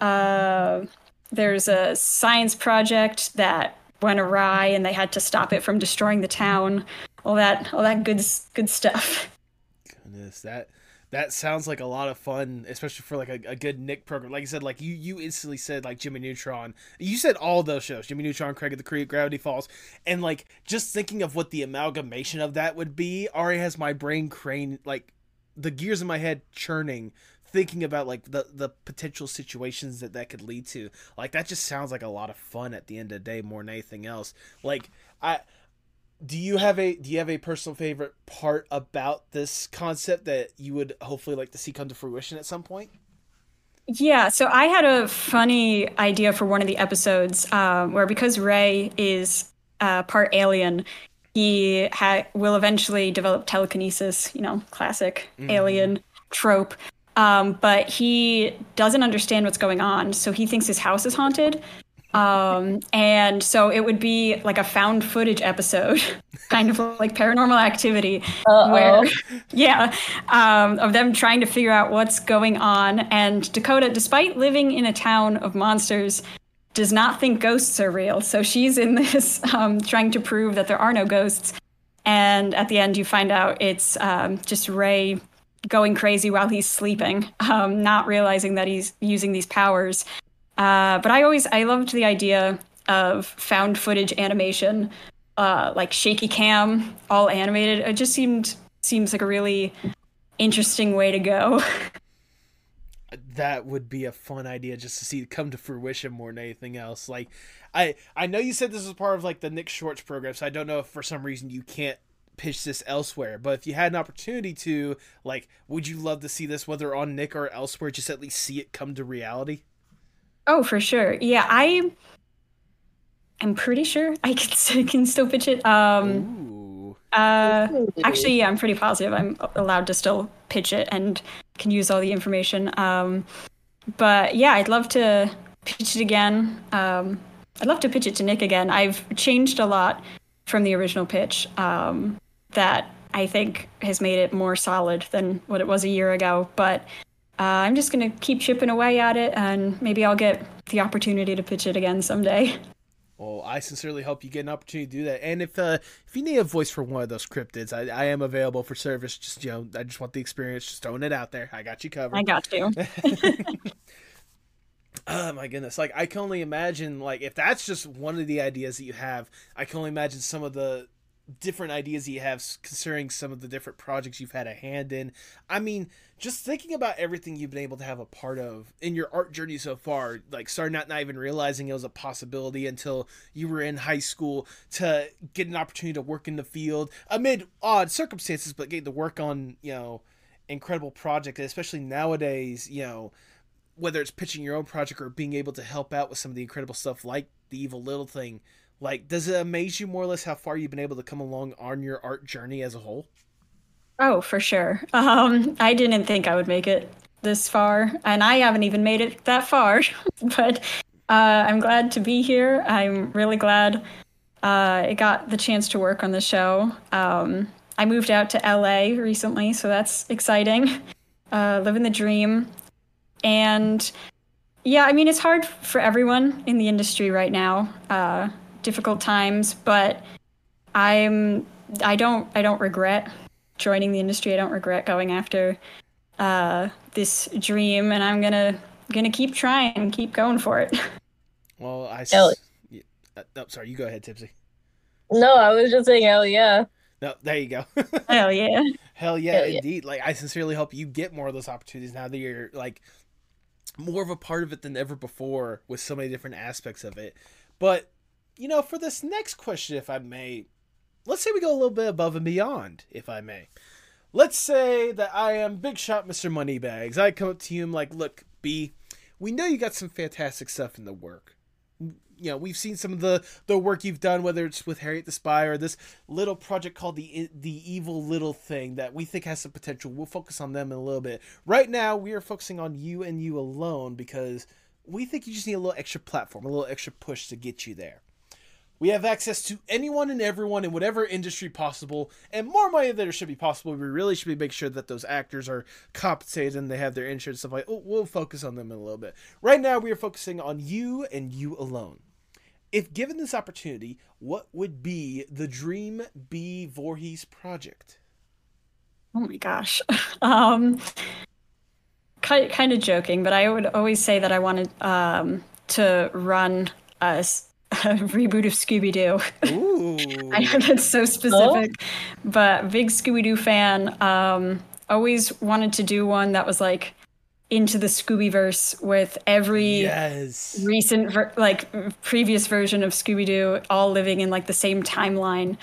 Uh, there's a science project that went awry and they had to stop it from destroying the town. All that, all that good, good stuff. (laughs) Goodness, that that sounds like a lot of fun, especially for like a, a good Nick program. Like I said, like you you instantly said like Jimmy Neutron. You said all those shows, Jimmy Neutron, Craig of the Creek, Gravity Falls, and like just thinking of what the amalgamation of that would be already has my brain crane like the gears in my head churning thinking about like the the potential situations that that could lead to like that just sounds like a lot of fun at the end of the day more than anything else like i do you have a do you have a personal favorite part about this concept that you would hopefully like to see come to fruition at some point yeah so i had a funny idea for one of the episodes um, where because ray is uh, part alien he ha- will eventually develop telekinesis you know classic mm-hmm. alien trope um, but he doesn't understand what's going on, so he thinks his house is haunted. Um, and so it would be like a found footage episode, (laughs) kind of like paranormal activity, Uh-oh. where, (laughs) yeah, um, of them trying to figure out what's going on. And Dakota, despite living in a town of monsters, does not think ghosts are real. So she's in (laughs) this um, trying to prove that there are no ghosts. And at the end, you find out it's um, just Ray going crazy while he's sleeping, um, not realizing that he's using these powers. Uh, but I always I loved the idea of found footage animation, uh, like shaky cam, all animated. It just seemed seems like a really interesting way to go. that would be a fun idea just to see come to fruition more than anything else. Like, I I know you said this was part of like the Nick Shorts program, so I don't know if for some reason you can't pitch this elsewhere. But if you had an opportunity to, like, would you love to see this, whether on Nick or elsewhere, just at least see it come to reality? Oh, for sure. Yeah, I am pretty sure I can, (laughs) can still pitch it. Um, uh, actually, yeah, I'm pretty positive I'm allowed to still pitch it and can use all the information. Um, but yeah, I'd love to pitch it again. Um, I'd love to pitch it to Nick again. I've changed a lot from the original pitch. Um, that I think has made it more solid than what it was a year ago. But uh, I'm just going to keep chipping away at it, and maybe I'll get the opportunity to pitch it again someday. Well, I sincerely hope you get an opportunity to do that. And if uh, if you need a voice for one of those cryptids, I, I am available for service. Just you know, I just want the experience. Just throwing it out there. I got you covered. I got you. (laughs) (laughs) oh my goodness! Like I can only imagine, like if that's just one of the ideas that you have, I can only imagine some of the different ideas you have concerning some of the different projects you've had a hand in. I mean, just thinking about everything you've been able to have a part of in your art journey so far, like starting out not even realizing it was a possibility until you were in high school to get an opportunity to work in the field amid odd circumstances, but getting to work on, you know, incredible project, especially nowadays, you know, whether it's pitching your own project or being able to help out with some of the incredible stuff like the evil little thing like, does it amaze you more or less how far you've been able to come along on your art journey as a whole? Oh, for sure. Um, I didn't think I would make it this far, and I haven't even made it that far. (laughs) but uh, I'm glad to be here. I'm really glad uh, I got the chance to work on the show. Um, I moved out to LA recently, so that's exciting. Uh, living the dream. And yeah, I mean, it's hard for everyone in the industry right now. Uh, difficult times, but I'm I don't I don't regret joining the industry. I don't regret going after uh, this dream, and I'm gonna gonna keep trying and keep going for it. (laughs) Well, I. Hell. Yeah, uh, no, sorry. You go ahead, Tipsy. No, I was just saying, hell yeah. No, there you go. (laughs) hell yeah. Hell yeah, hell indeed. Yeah. Like I sincerely hope you get more of those opportunities now that you're like more of a part of it than ever before with so many different aspects of it. But you know, for this next question, if I may, let's say we go a little bit above and beyond, if I may. Let's say that I am Big Shot Mr. Moneybags. I come up to you and I'm like, look, Bee, we know you got some fantastic stuff in the work. You know, we've seen some of the the work you've done, whether it's with Harriet the Spy or this little project called the the Evil Little Thing that we think has some potential. We'll focus on them in a little bit. Right now, we are focusing on you and you alone because we think you just need a little extra platform, a little extra push to get you there. We have access to anyone and everyone in whatever industry possible, and more money than there should be possible. We really should be making sure that those actors are compensated and they have their insurance stuff like. Oh, we'll focus on them in a little bit. Right now, we are focusing on you and you alone. if given this opportunity, what would be the dream Bee Voorhees project? Oh my gosh. (laughs) Um, kind kind of joking, but I would always say that I wanted um, to run a, a reboot of Scooby Doo. (laughs) I know that's so specific, but big Scooby Doo fan. Um, always wanted to do one that was like into the Scooby verse with every yes. recent ver- like previous version of Scooby Doo all living in like the same timeline,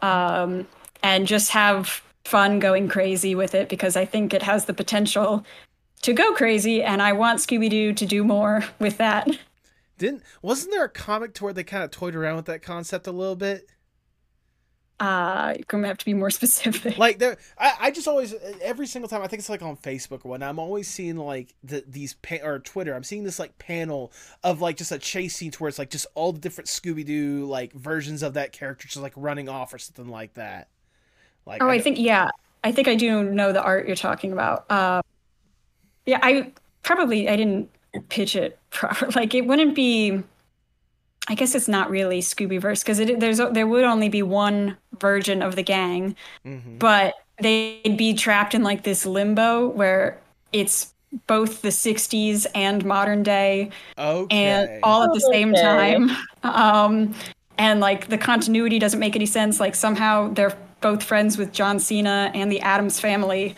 um, and just have fun going crazy with it because I think it has the potential to go crazy, and I want Scooby Doo to do more with that. Didn't wasn't there a comic to where they kind of toyed around with that concept a little bit? Uh, you're gonna have to be more (laughs) specific. Like there, I, I just always every single time I think it's like on Facebook or whatnot. I'm always seeing like the these pa- or Twitter. I'm seeing this like panel of like just a chase scene to where it's like just all the different Scooby Doo like versions of that character just like running off or something like that. Like Oh, I don't- think yeah, I think I do know the art you're talking about. Uh, yeah, I probably I didn't pitch it (laughs) proper. Like it wouldn't be. I guess it's not really Scoobyverse because there's there would only be one version of the gang, Mhm. but they'd be trapped in like this limbo where it's both the 60s and modern day okay. and all at the same Okay. time. (laughs) Um, and like the continuity doesn't make any sense. Like somehow they're both friends with John Cena and the Addams family.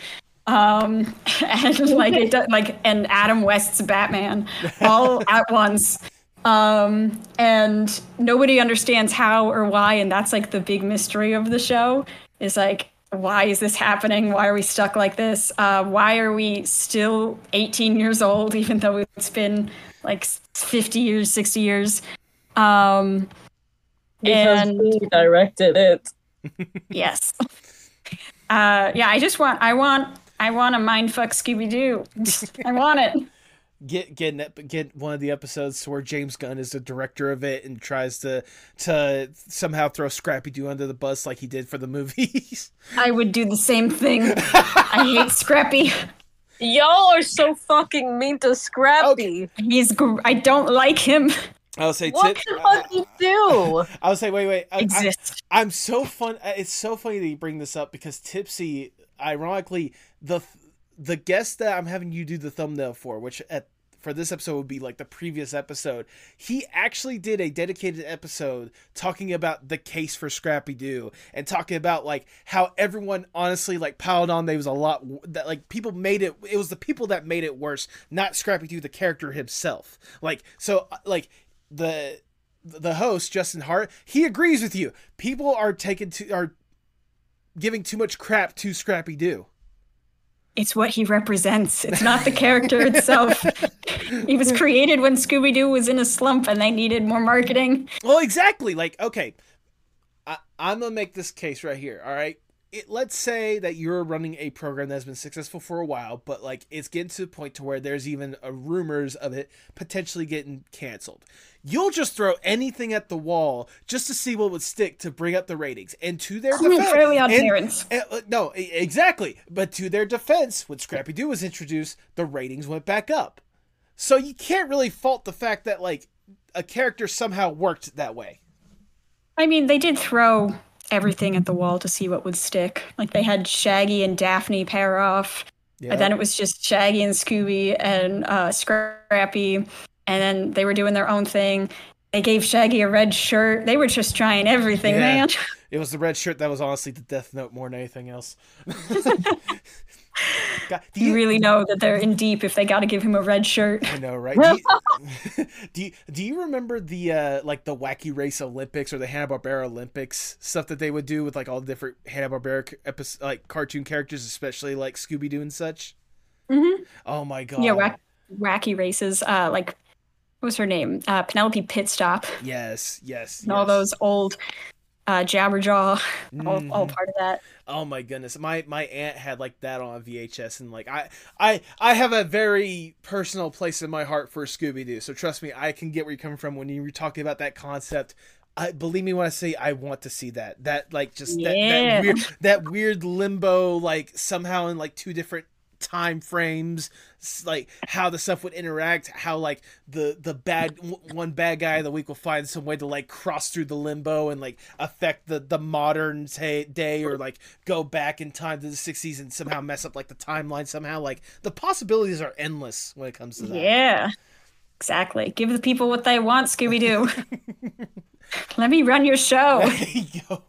Um, (laughs) and like it does, like and Adam West's Batman (laughs) all at once. Um, and nobody understands how or why, and that's like the big mystery of the show. Is like, why is this happening? Why are we stuck like this? Uh, why are we still 18 years old, (laughs) even though it's been like 50 years, 60 years? Um, Because and we directed it. yes, uh, yeah. I just want, I want, I want to mind fuck Scooby Doo. I want it. (laughs) get get get one of the episodes where James Gunn is the director of it and tries to to somehow throw Scrappy Doo under the bus like he did for the movies. (laughs) I would do the same thing. I hate Scrappy. Y'all are so fucking mean to Scrappy. He's, gr- I don't like him. I'll say, What Tip, the fuck you do? I would say, wait, wait. I, I, Exist. I'm so fun. uh, It's so funny that you bring this up because Tipsy, ironically, the the guest that I'm having you do the thumbnail for, which at for this episode would be like the previous episode, he actually did a dedicated episode talking about the case for Scrappy Doo and talking about like how everyone honestly like piled on. There was a lot that like people made it. It was the people that made it worse, not Scrappy Doo, the character himself. Like so, uh, like the the host Justin Hart, he agrees with you. People are taking to are giving too much crap to Scrappy Doo. It's what he represents. It's not the character itself. (laughs) he was created when Scooby Doo was in a slump and they needed more marketing. Well, exactly. Like, okay, I, I'm gonna make this case right here. All right. It, let's say that you're running a program that's been successful for a while, but like it's getting to the point to where there's even uh rumors of it potentially getting canceled. You'll just throw anything at the wall just to see what would stick to bring up the ratings. And to their defense, Fairly and- Parents. Uh, uh, no, exactly. But to their defense, when Scrappy Doo was introduced, the ratings went back up. So you can't really fault the fact that like a character somehow worked that way. I mean, they did throw everything at the wall to see what would stick. Like they had Shaggy and Daphne pair off, and then it was just Shaggy and Scooby and uh, Scrappy, and then they were doing their own thing. They gave Shaggy a red shirt. They were just trying everything, Yeah. man. It was the red shirt that was honestly the Death Note more than anything else. (laughs) (laughs) God, do You you, really know that they're in deep if they got to give him a red shirt. I know, right? Do you, (laughs) (laughs) do you do you remember the uh like the Wacky Race Olympics or the Hanna Barbera Olympics stuff that they would do with like all the different Hanna Barbera episode like cartoon characters, especially like Scooby Doo and such? hmm Oh my god! Yeah, wack, wacky races. Uh, like what was her name? Uh, Penelope Pitstop. Yes, yes, And all those old uh, Jabberjaw. All, all part of that. Oh my goodness, my my aunt had like that on VHS, and like I I I have a very personal place in my heart for Scooby Doo. So trust me, I can get where you're coming from when you were talking about that concept. I believe me when I say I want to see that. That like just that, that weird that weird limbo like somehow in like two different time frames, like how the stuff would interact, how like the the bad w- one bad guy of the week will find some way to like cross through the limbo and like affect the the modern say, day or like go back in time to the 60s and somehow mess up like the timeline somehow. Like the possibilities are endless when it comes to that. Yeah. Exactly. Give the people what they want, Scooby Doo. (laughs) Let me run your show. There you go.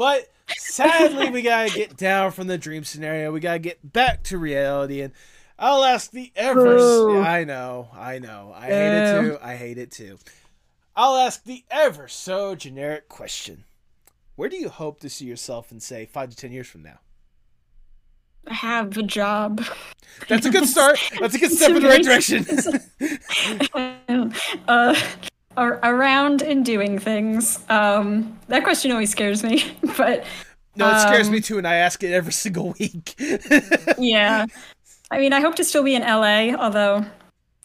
But sadly, we gotta (laughs) get down from the dream scenario. We gotta get back to reality, and I'll ask the ever. Boo. I know, I know, I hate it too. I hate it too. I'll ask the ever so generic question: Where do you hope to see yourself in, say, five to ten years from now? I have a job. That's a good start. That's a good (laughs) step in the right direction. (laughs) uh, ar- around and doing things. Um, that question always scares me, (laughs) but no, it scares Um, me too, and I ask it every (laughs) single week. yeah. (laughs) I mean, I hope to still be in LA, although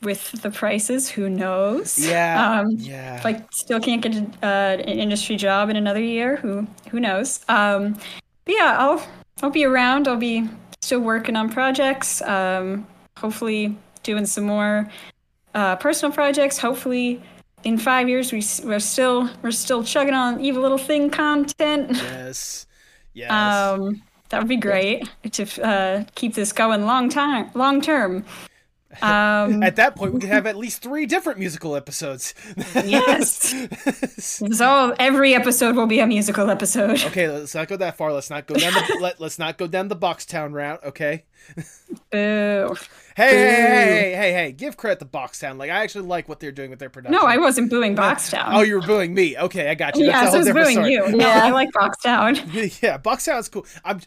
with the prices, who knows? yeah, Um, yeah. if I still can't get a, uh, an industry job in another year, who who knows? Um, but yeah, I'll I'll be around. I'll be still working on projects. Um, hopefully, doing some more uh, personal projects. Hopefully, in five years, we, we're still we're still chugging on evil little thing content. yes, yes. Um, that would be great to uh, keep this going long time, long term. (laughs) Um, At that point, we could have at least three different musical episodes. Yes. (laughs) so every episode will be a musical episode. okay, let's not go that far. Let's not go down the (laughs) let, let's not go down the box town route. Okay. Boo. Hey, hey, hey, hey, hey, hey! Give credit to Box Town. Like I actually like what they're doing with their production. No, I wasn't booing Boxtown. Oh, you were booing me. Okay, I got you. yeah, That's so a I was booing story. you. No, Yeah. I like Boxtown. (laughs) yeah, Box Town's cool. I'm,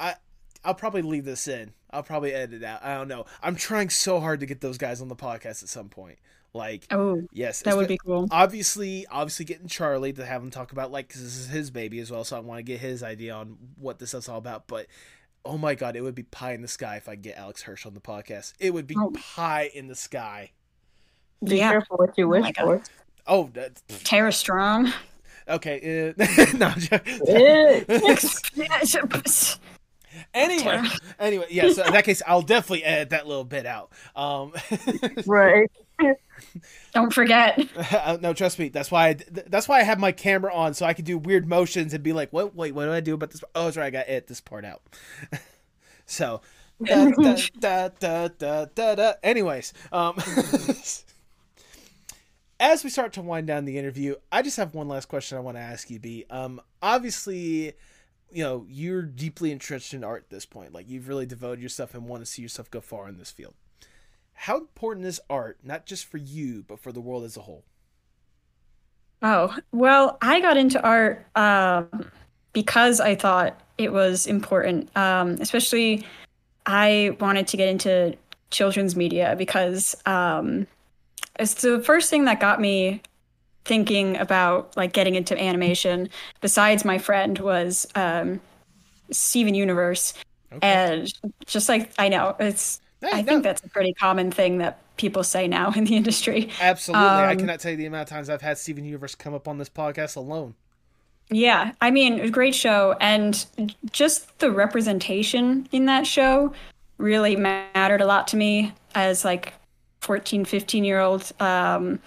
I, I'll probably leave this in. I'll probably edit it out. I don't know. I'm trying so hard to get those guys on the podcast at some point. Like, Oh, yes, that would espe- be cool. obviously obviously getting charlie to have him talk about like because this is his baby as well so i want to get his idea on what this is all about but oh my god it would be pie in the sky if i get alex hirsch on the podcast it would be Oh. pie in the sky Be Yeah. careful what you Oh wish my God. for. oh that, Tara Strong. okay uh, (laughs) no, (laughs) anyway Tara. anyway yeah so in that case i'll definitely edit that little bit out um (laughs) right. Don't forget. (laughs) Uh, no, trust me. That's why. I, that's why I have my camera on so I can do weird motions and be like, "What? Wait, what do I do about this?" Oh, that's right. I got to edit this part out. (laughs) so, da, (laughs) da, da, da, da, da. anyways, um, as we start to wind down the interview, I just have one last question I want to ask you. Bee. Um, obviously, you know you're deeply entrenched in art at this point. Like you've really devoted yourself and want to see yourself go far in this field. How important is art, not just for you, but for the world as a whole? Oh, well, I got into art um, because I thought it was important. Um, especially, I wanted to get into children's media because um, it's the first thing that got me thinking about like getting into animation. Besides my friend was um, Steven Universe, Okay. and just like I know it's. Hey, I no, think that's a pretty common thing that people say now in the industry. absolutely. I um, cannot tell you the amount of times I've had Steven Universe come up on this podcast alone. Yeah, I mean, it was a great show, and just the representation in that show really mattered a lot to me as like 14, 15 year old um,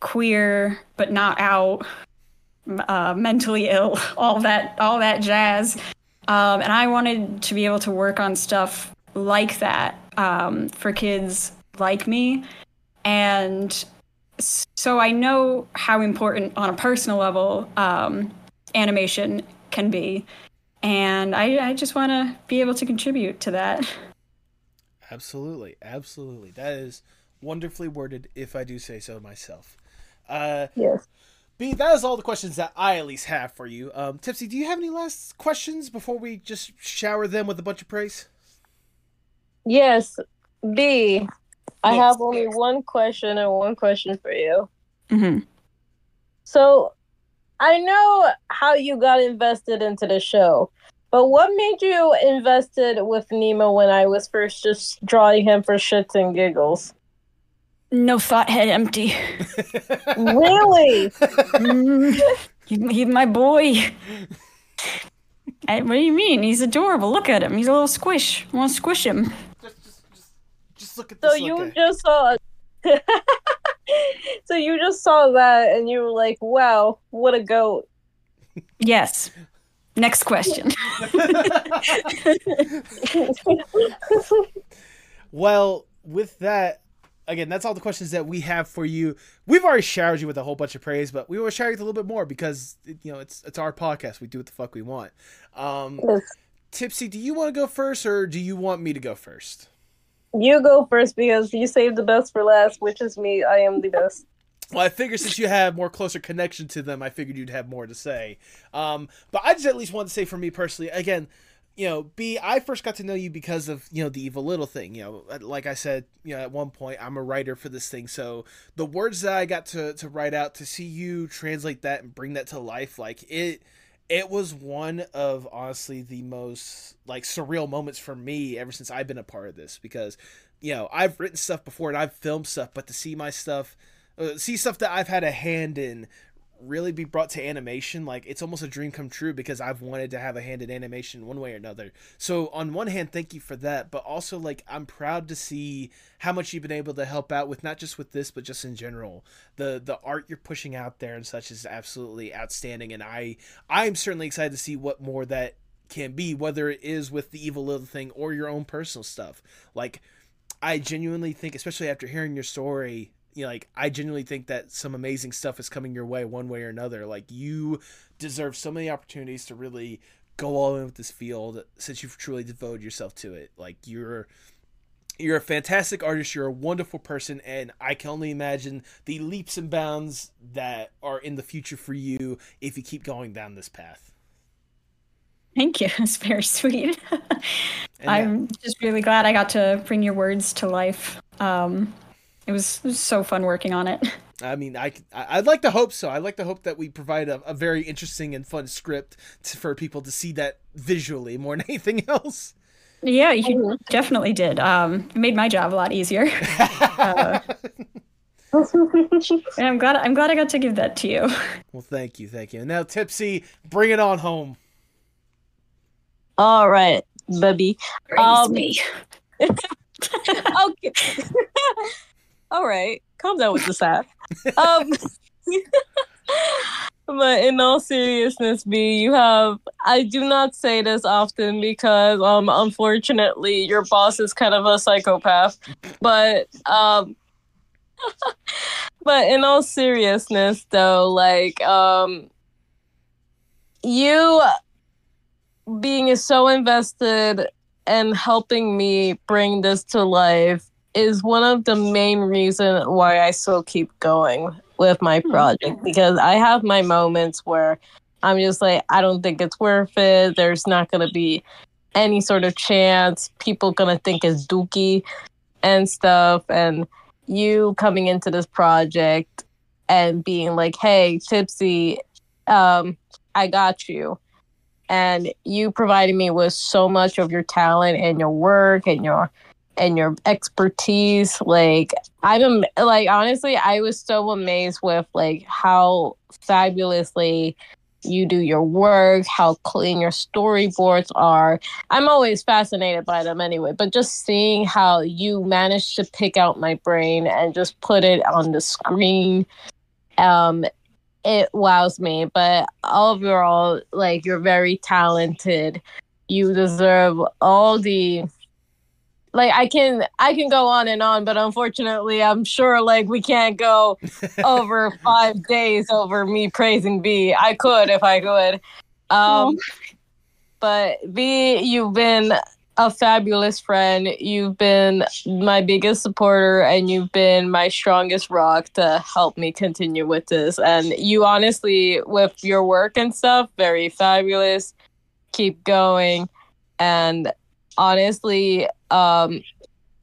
queer, but not out, uh, mentally ill, (laughs) all that, all that jazz. Um, and I wanted to be able to work on stuff like that um, for kids like me, and so I know how important on a personal level um, animation can be, and I, I just want to be able to contribute to that. Absolutely, absolutely. That is wonderfully worded, if I do say so myself. Uh, Yes. Bee, that is all the questions that I at least have for you. Um, Tipsy, do you have any last questions before we just shower them with a bunch of praise? Yes. Bee. I Yes. have only one question and one question for you. Mm-hmm. So, I know how you got invested into the show, but what made you invested with Nemo when I was first just drawing him for shits and giggles? No thought head empty. (laughs) Really? Mm, he- he's my boy. I, what do you mean? He's adorable. Look at him. He's a little squish. I want to squish him. Look at this. So you look just saw. (laughs) so you just saw that, and you were like, "Wow, what a goat!" Yes. Next question. (laughs) Well, with that, again, that's all the questions that we have for you. We've already showered you with a whole bunch of praise, but we will shower you with a little bit more because you know it's it's our podcast. We do what the fuck we want. Um, Yes. Tipsy, do you want to go first, or do you want me to go first? You go first because you saved the best for last, which is me. I am the best. Well, I figured since you have more closer connection to them, I figured you'd have more to say. Um, but I just at least want to say for me personally, again, you know, Bee, I first got to know you because of, you know, the evil little thing. You know, like I said, you know, at one point, I'm a writer for this thing. So the words that I got to, to write out, to see you translate that and bring that to life, like it, it was one of honestly the most like surreal moments for me ever since I've been a part of this because, you know, I've written stuff before and I've filmed stuff, but to see my stuff, uh, see stuff that I've had a hand in really be brought to animation like it's almost a dream come true because I've wanted to have a hand in animation one way or another. So on one hand thank you for that, but also like I'm proud to see how much you've been able to help out with not just with this but just in general. The the art you're pushing out there and such is absolutely outstanding and I I'm certainly excited to see what more that can be whether it is with the evil little thing or your own personal stuff. Like I genuinely think especially after hearing your story you know, like I genuinely think that some amazing stuff is coming your way one way or another. Like you deserve so many opportunities to really go all in with this field since you've truly devoted yourself to it. Like you're you're a fantastic artist, you're a wonderful person, and I can only imagine the leaps and bounds that are in the future for you if you keep going down this path. Thank you. (laughs) It's very sweet. I'm just really glad I got to bring your words to life. Um, it was, it was so fun working on it. (laughs) I mean, I, I- I'd like to hope so. I'd like to hope that we provide a, a very interesting and fun script to, for people to see that visually more than (laughs) anything else. Yeah, you definitely did. Um, it made my job a lot easier. Uh, (laughs) and I'm glad I'm glad I got to give that to you. Well, thank you, thank you. And now, Tipsy, bring it on home. All right, baby. Praise Um, me. okay. All right, calm down with the sass. Um, (laughs) but in all seriousness, Bee, you have. I do not say this often because, um, unfortunately, your boss is kind of a psychopath. But, um, (laughs) but in all seriousness, though, like, um, you being so invested and helping me bring this to life is one of the main reasons why I still keep going with my Hmm. project because I have my moments where I'm just like I don't think it's worth it. There's not going to be any sort of chance. People going to think it's dookie and stuff and you coming into this project and being like, "Hey, Tipsy, um I got you." and you provided me with so much of your talent and your work and your and your expertise like i'm like honestly i was so amazed with like how fabulously you do your work how clean your storyboards are. I'm always fascinated by them anyway but just seeing how you managed to pick out my brain and just put it on the screen um it wows me. But overall like you're very talented. You deserve all the like i can i can go on and on but unfortunately i'm sure like we can't go (laughs) over five days over me praising Bee. I could if i could. Um but Bee you've been a fabulous friend. You've been my biggest supporter and you've been my strongest rock to help me continue with this. And you honestly with your work and stuff very fabulous. Keep going. And honestly um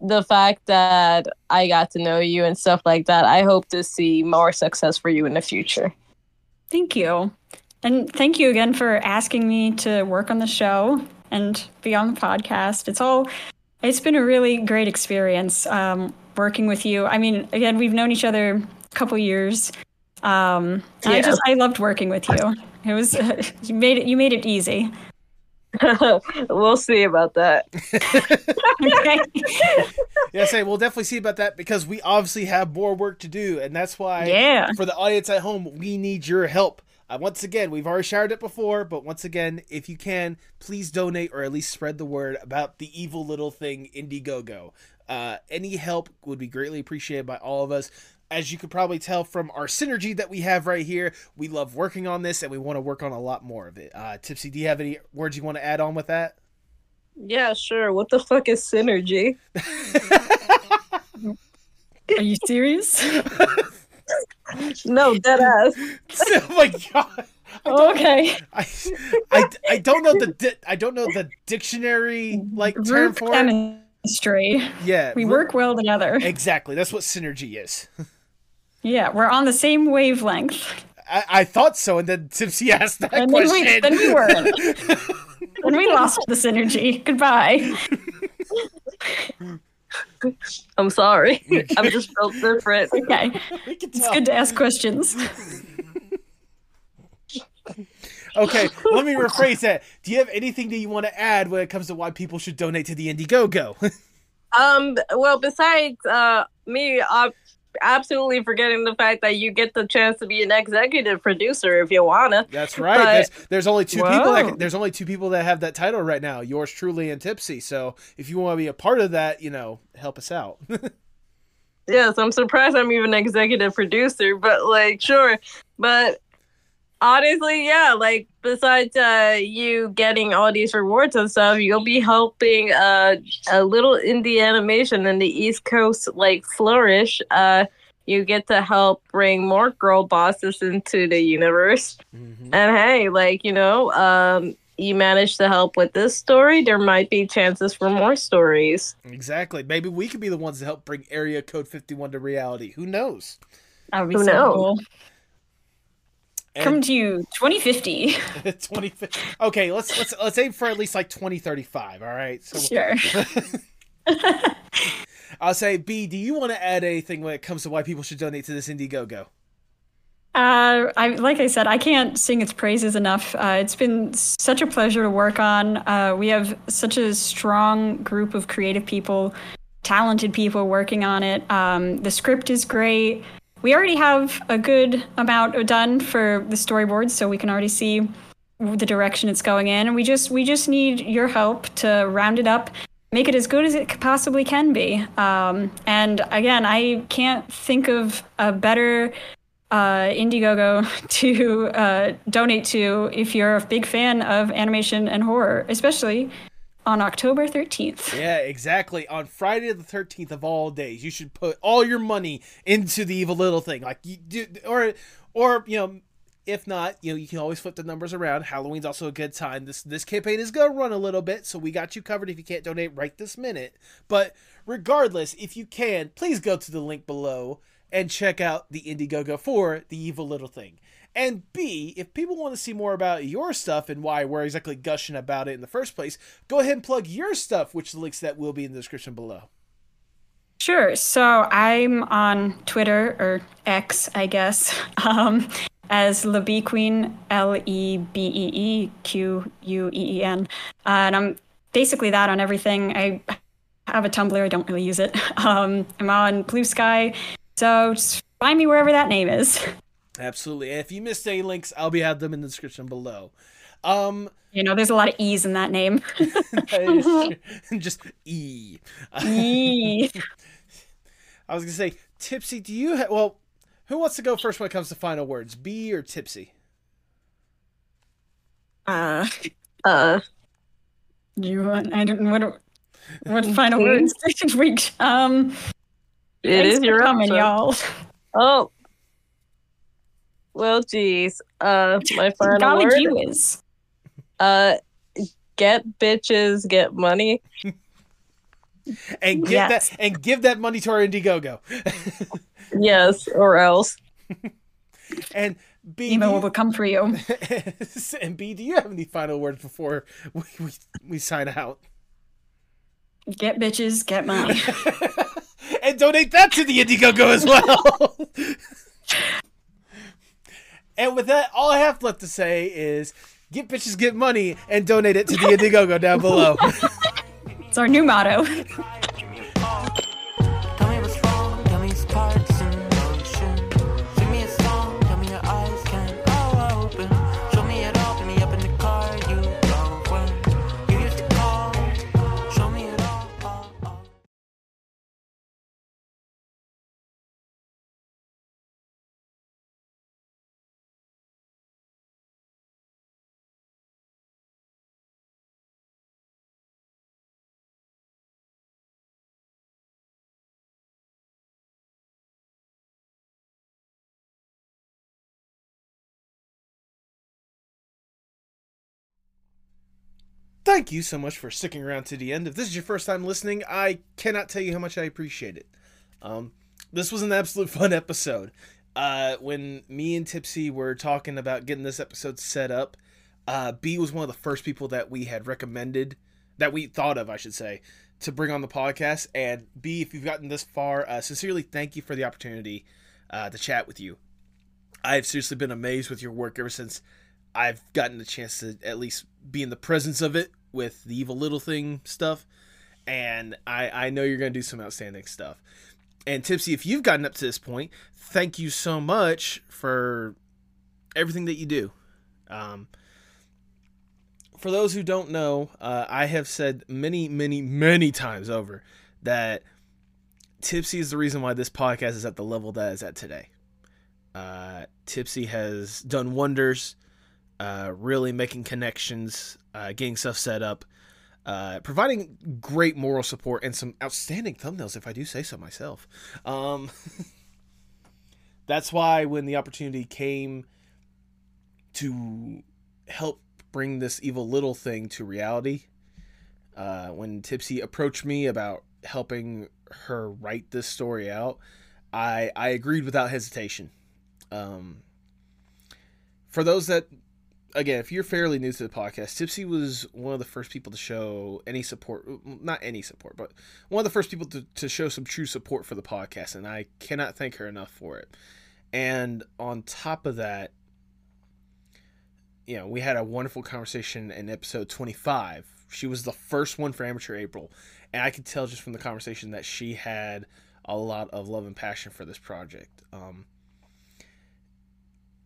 the fact that i got to know you and stuff like that i hope to see more success for you in the future Thank you. And thank you again for asking me to work on the show and be on the podcast. It's all it's been a really great experience um, working with you. I mean, again, we've known each other a couple years. Um, and I just I loved working with you. It was (laughs) you made it you made it easy. (laughs) we'll see about that. (laughs) okay. (laughs) Yeah, say we'll definitely see about that because we obviously have more work to do, and that's why Yeah. for the audience at home, we need your help. Uh, once again, we've already shared it before, but once again, if you can, please donate or at least spread the word about the evil little thing Indiegogo. Uh, any help would be greatly appreciated by all of us. As you could probably tell from our synergy that we have right here, we love working on this and we want to work on a lot more of it. Uh, Tipsy, do you have any words you want to add on with that? Yeah, sure. What the fuck is synergy? Are you serious? No, dead ass. (laughs) oh my god. okay. (laughs) I, I, I don't know the di- I don't know the dictionary like term Group for it. Chemistry. Yeah, We work well together. exactly. That's what synergy is. Yeah, we're on the same wavelength. I, I thought so, and then Tipsy asked that And then question. we, then we weren't. (laughs) then we lost the synergy. Goodbye. I'm sorry. (laughs) I'm just built different. Okay. It's good to ask questions. (laughs) Okay, (laughs) let me rephrase that. Do you have anything that you want to add when it comes to why people should donate to the Indiegogo? (laughs) Um. Well, besides uh me, uh, absolutely forgetting the fact that you get the chance to be an executive producer if you wanna. That's right. But- there's, there's only two people. That, there's only two people that have that title right now. Yours truly and Tipsy. So if you want to be a part of that, you know, help us out. (laughs) Yes, I'm surprised I'm even executive producer, but like, sure. But honestly, yeah, like besides uh you getting all these rewards and stuff, you'll be helping uh a little indie animation in the East Coast like flourish. Uh you get to help bring more girl bosses into the universe. Mhm. And hey, like, you know, um you managed to help with this story, there might be chances for more stories. Exactly. Maybe we could be the ones to help bring Area Code 51 to reality. Who knows? That would be Who so knows? Cool. Come to you 2050. 20 (laughs) Okay, let's let's let's aim for at least like 2035, all right? So Sure. (laughs) I'll say Bee, do you want to add anything when it comes to why people should donate to this Indiegogo? Uh, I like I said, I can't sing its praises enough. Uh, it's been such a pleasure to work on. Uh, we have such a strong group of creative people, talented people working on it. Um, the script is great. We already have a good amount done for the storyboards, so we can already see the direction it's going in. And we just we just need your help to round it up, make it as good as it possibly can be. Um, and again, I can't think of a better uh, Indiegogo (laughs) to uh, donate to if you're a big fan of animation and horror, especially on October 13th. Yeah, exactly. On Friday the 13th of all days, you should put all your money into the evil little thing. Like you do or or you know, if not, you know, you can always flip the numbers around. Halloween's also a good time. This this campaign is going to run a little bit, so we got you covered if you can't donate right this minute. But regardless, if you can, please go to the link below and check out the Indiegogo for the evil little thing. And Bee, if people want to see more about your stuff and why we're exactly gushing about it in the first place, go ahead and plug your stuff, which the links that will be in the description below. Sure. So I'm on Twitter or X, I guess, (laughs) um, as Lebee Queen, L E B E E Q U E E N, and I'm basically that on everything. I have a Tumblr. I don't really use it. (laughs) Um, I'm on Bluesky, so just find me wherever that name is. (laughs) Absolutely. And if you missed any links, I'll be have them in the description below. Um, You know, there's a lot of E's in that name. (laughs) that is (laughs) just E. E. (laughs) I was gonna say, Tipsy. Do you ha- well? Who wants to go first when it comes to final words? Bee or Tipsy? Uh, Uh you want? I don't. What? What final words? we, um, it thanks your coming, episode. y'all. Oh. Well, geez. Uh, my (laughs) final Golly word. gee whiz. Uh, get bitches, get money. And give Yes. that and give that money to our Indiegogo. (laughs) Yes, or else. (laughs) and Bee, do Emo will come for you. and Bee, do you have any final words before we, we, we sign out? Get bitches, get money. and donate that to the Indiegogo as well. And with that, all I have left to say is get bitches, get money, and donate it to the Indiegogo down below. (laughs) It's our new motto. (laughs) Thank you so much for sticking around to the end. If this is your first time listening, I cannot tell you how much I appreciate it. Um, this was an absolute (laughs) fun episode. Uh, when me and Tipsy were talking about getting this episode set up, uh, Bee was one of the first people that we had recommended, that we thought of, I should say, to bring on the podcast. And Bee, if you've gotten this far, uh, sincerely thank you for the opportunity uh, to chat with you. I've seriously been amazed with your work ever since I've gotten the chance to at least be in the presence of it with the evil little thing stuff. And I, I know you're going to do some outstanding stuff. And Tipsy, if you've gotten up to this point, thank you so much for everything that you do. Um, for those who don't know, uh, I have said many, many, many times over that Tipsy is the reason why this podcast is at the level that it's at today. Uh, Tipsy has done wonders, uh, really making connections, uh, getting stuff set up, uh, providing great moral support and some outstanding thumbnails, if I do say so myself. Um, (laughs) that's why when the opportunity came to help bring this evil little thing to reality, uh, when Tipsy approached me about helping her write this story out, I I agreed without hesitation. Um, for those that, again, if you're fairly new to the podcast, Tipsy was one of the first people to show any support, not any support, but one of the first people to, to show some true support for the podcast, and I cannot thank her enough for it. And on top of that, you know, we had a wonderful conversation in episode 25. She was the first one for Amateur April, and I could tell just from the conversation that she had a lot of love and passion for this project. Um,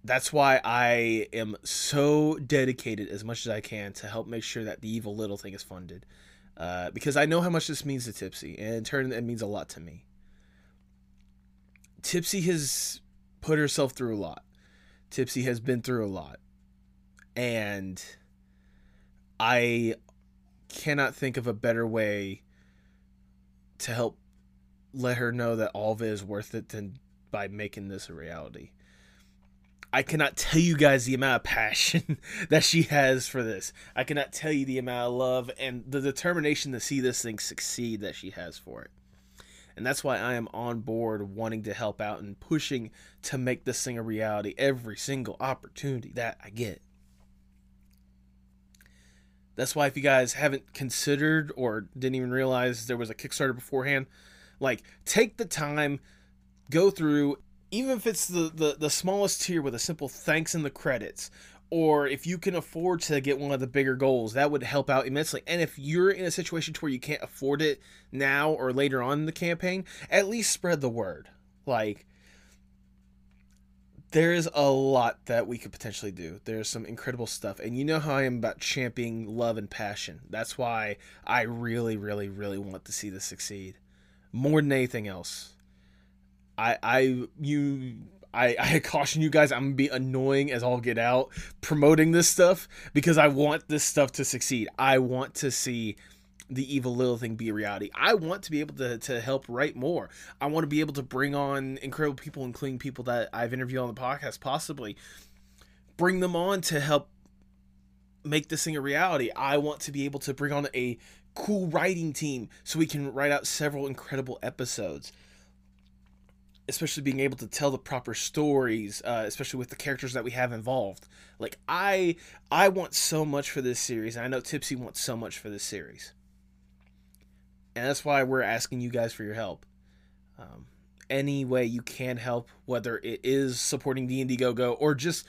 that's why I am so dedicated as much as I can to help make sure that the evil little thing is funded. Uh, because I know how much this means to Tipsy, and in turn, it means a lot to me. Tipsy has put herself through a lot. Tipsy has been through a lot. And I cannot think of a better way to help let her know that all of it is worth it than by making this a reality. I cannot tell you guys the amount of passion (laughs) that she has for this. I cannot tell you the amount of love and the determination to see this thing succeed that she has for it. And that's why I am on board wanting to help out and pushing to make this thing a reality every single opportunity that I get. That's why if you guys haven't considered or didn't even realize there was a Kickstarter beforehand, like take the time, go through, even if it's the, the, the smallest tier with a simple thanks in the credits, or if you can afford to get one of the bigger goals, that would help out immensely. And if you're in a situation to where you can't afford it now or later on in the campaign, at least spread the word. Like there's a lot that we could potentially do. There's some incredible stuff. And you know how I am about championing love and passion. That's why I really, really, really want to see this succeed. More than anything else. I I you I, (laughs) I caution you guys, I'm gonna be annoying as all get out promoting this stuff because I want this stuff to succeed. I want to see the evil little thing be reality. I want to be able to, to help write more. I want to be able to bring on incredible people, including people that I've interviewed on the podcast, possibly bring them on to help make this thing a reality. I want to be able to bring on a cool writing team so we can write out several incredible episodes especially being able to tell the proper stories uh, especially with the characters that we have involved like i i want so much for this series and i know tipsy wants so much for this series and that's why we're asking you guys for your help um, any way you can help whether it is supporting the indiegogo or just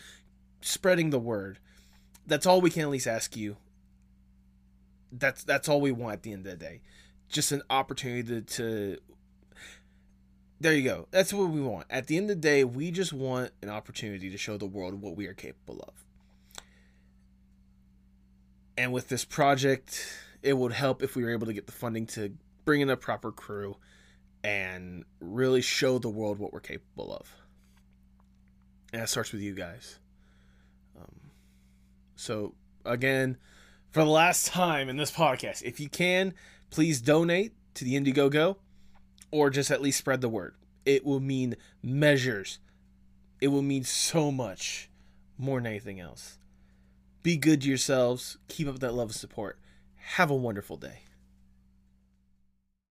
spreading the word that's all we can at least ask you. That's that's all we want at the end of the day. Just an opportunity to, to there you go. That's what we want. At the end of the day, we just want an opportunity to show the world what we are capable of. And with this project, it would help if we were able to get the funding to bring in a proper crew and really show the world what we're capable of. And it starts with you guys. Um, so, again, for the last time in this podcast, if you can, please donate to the Indiegogo or just at least spread the word. It will mean measures. It will mean so much more than anything else. Be good to yourselves. Keep up that love and support. Have a wonderful day.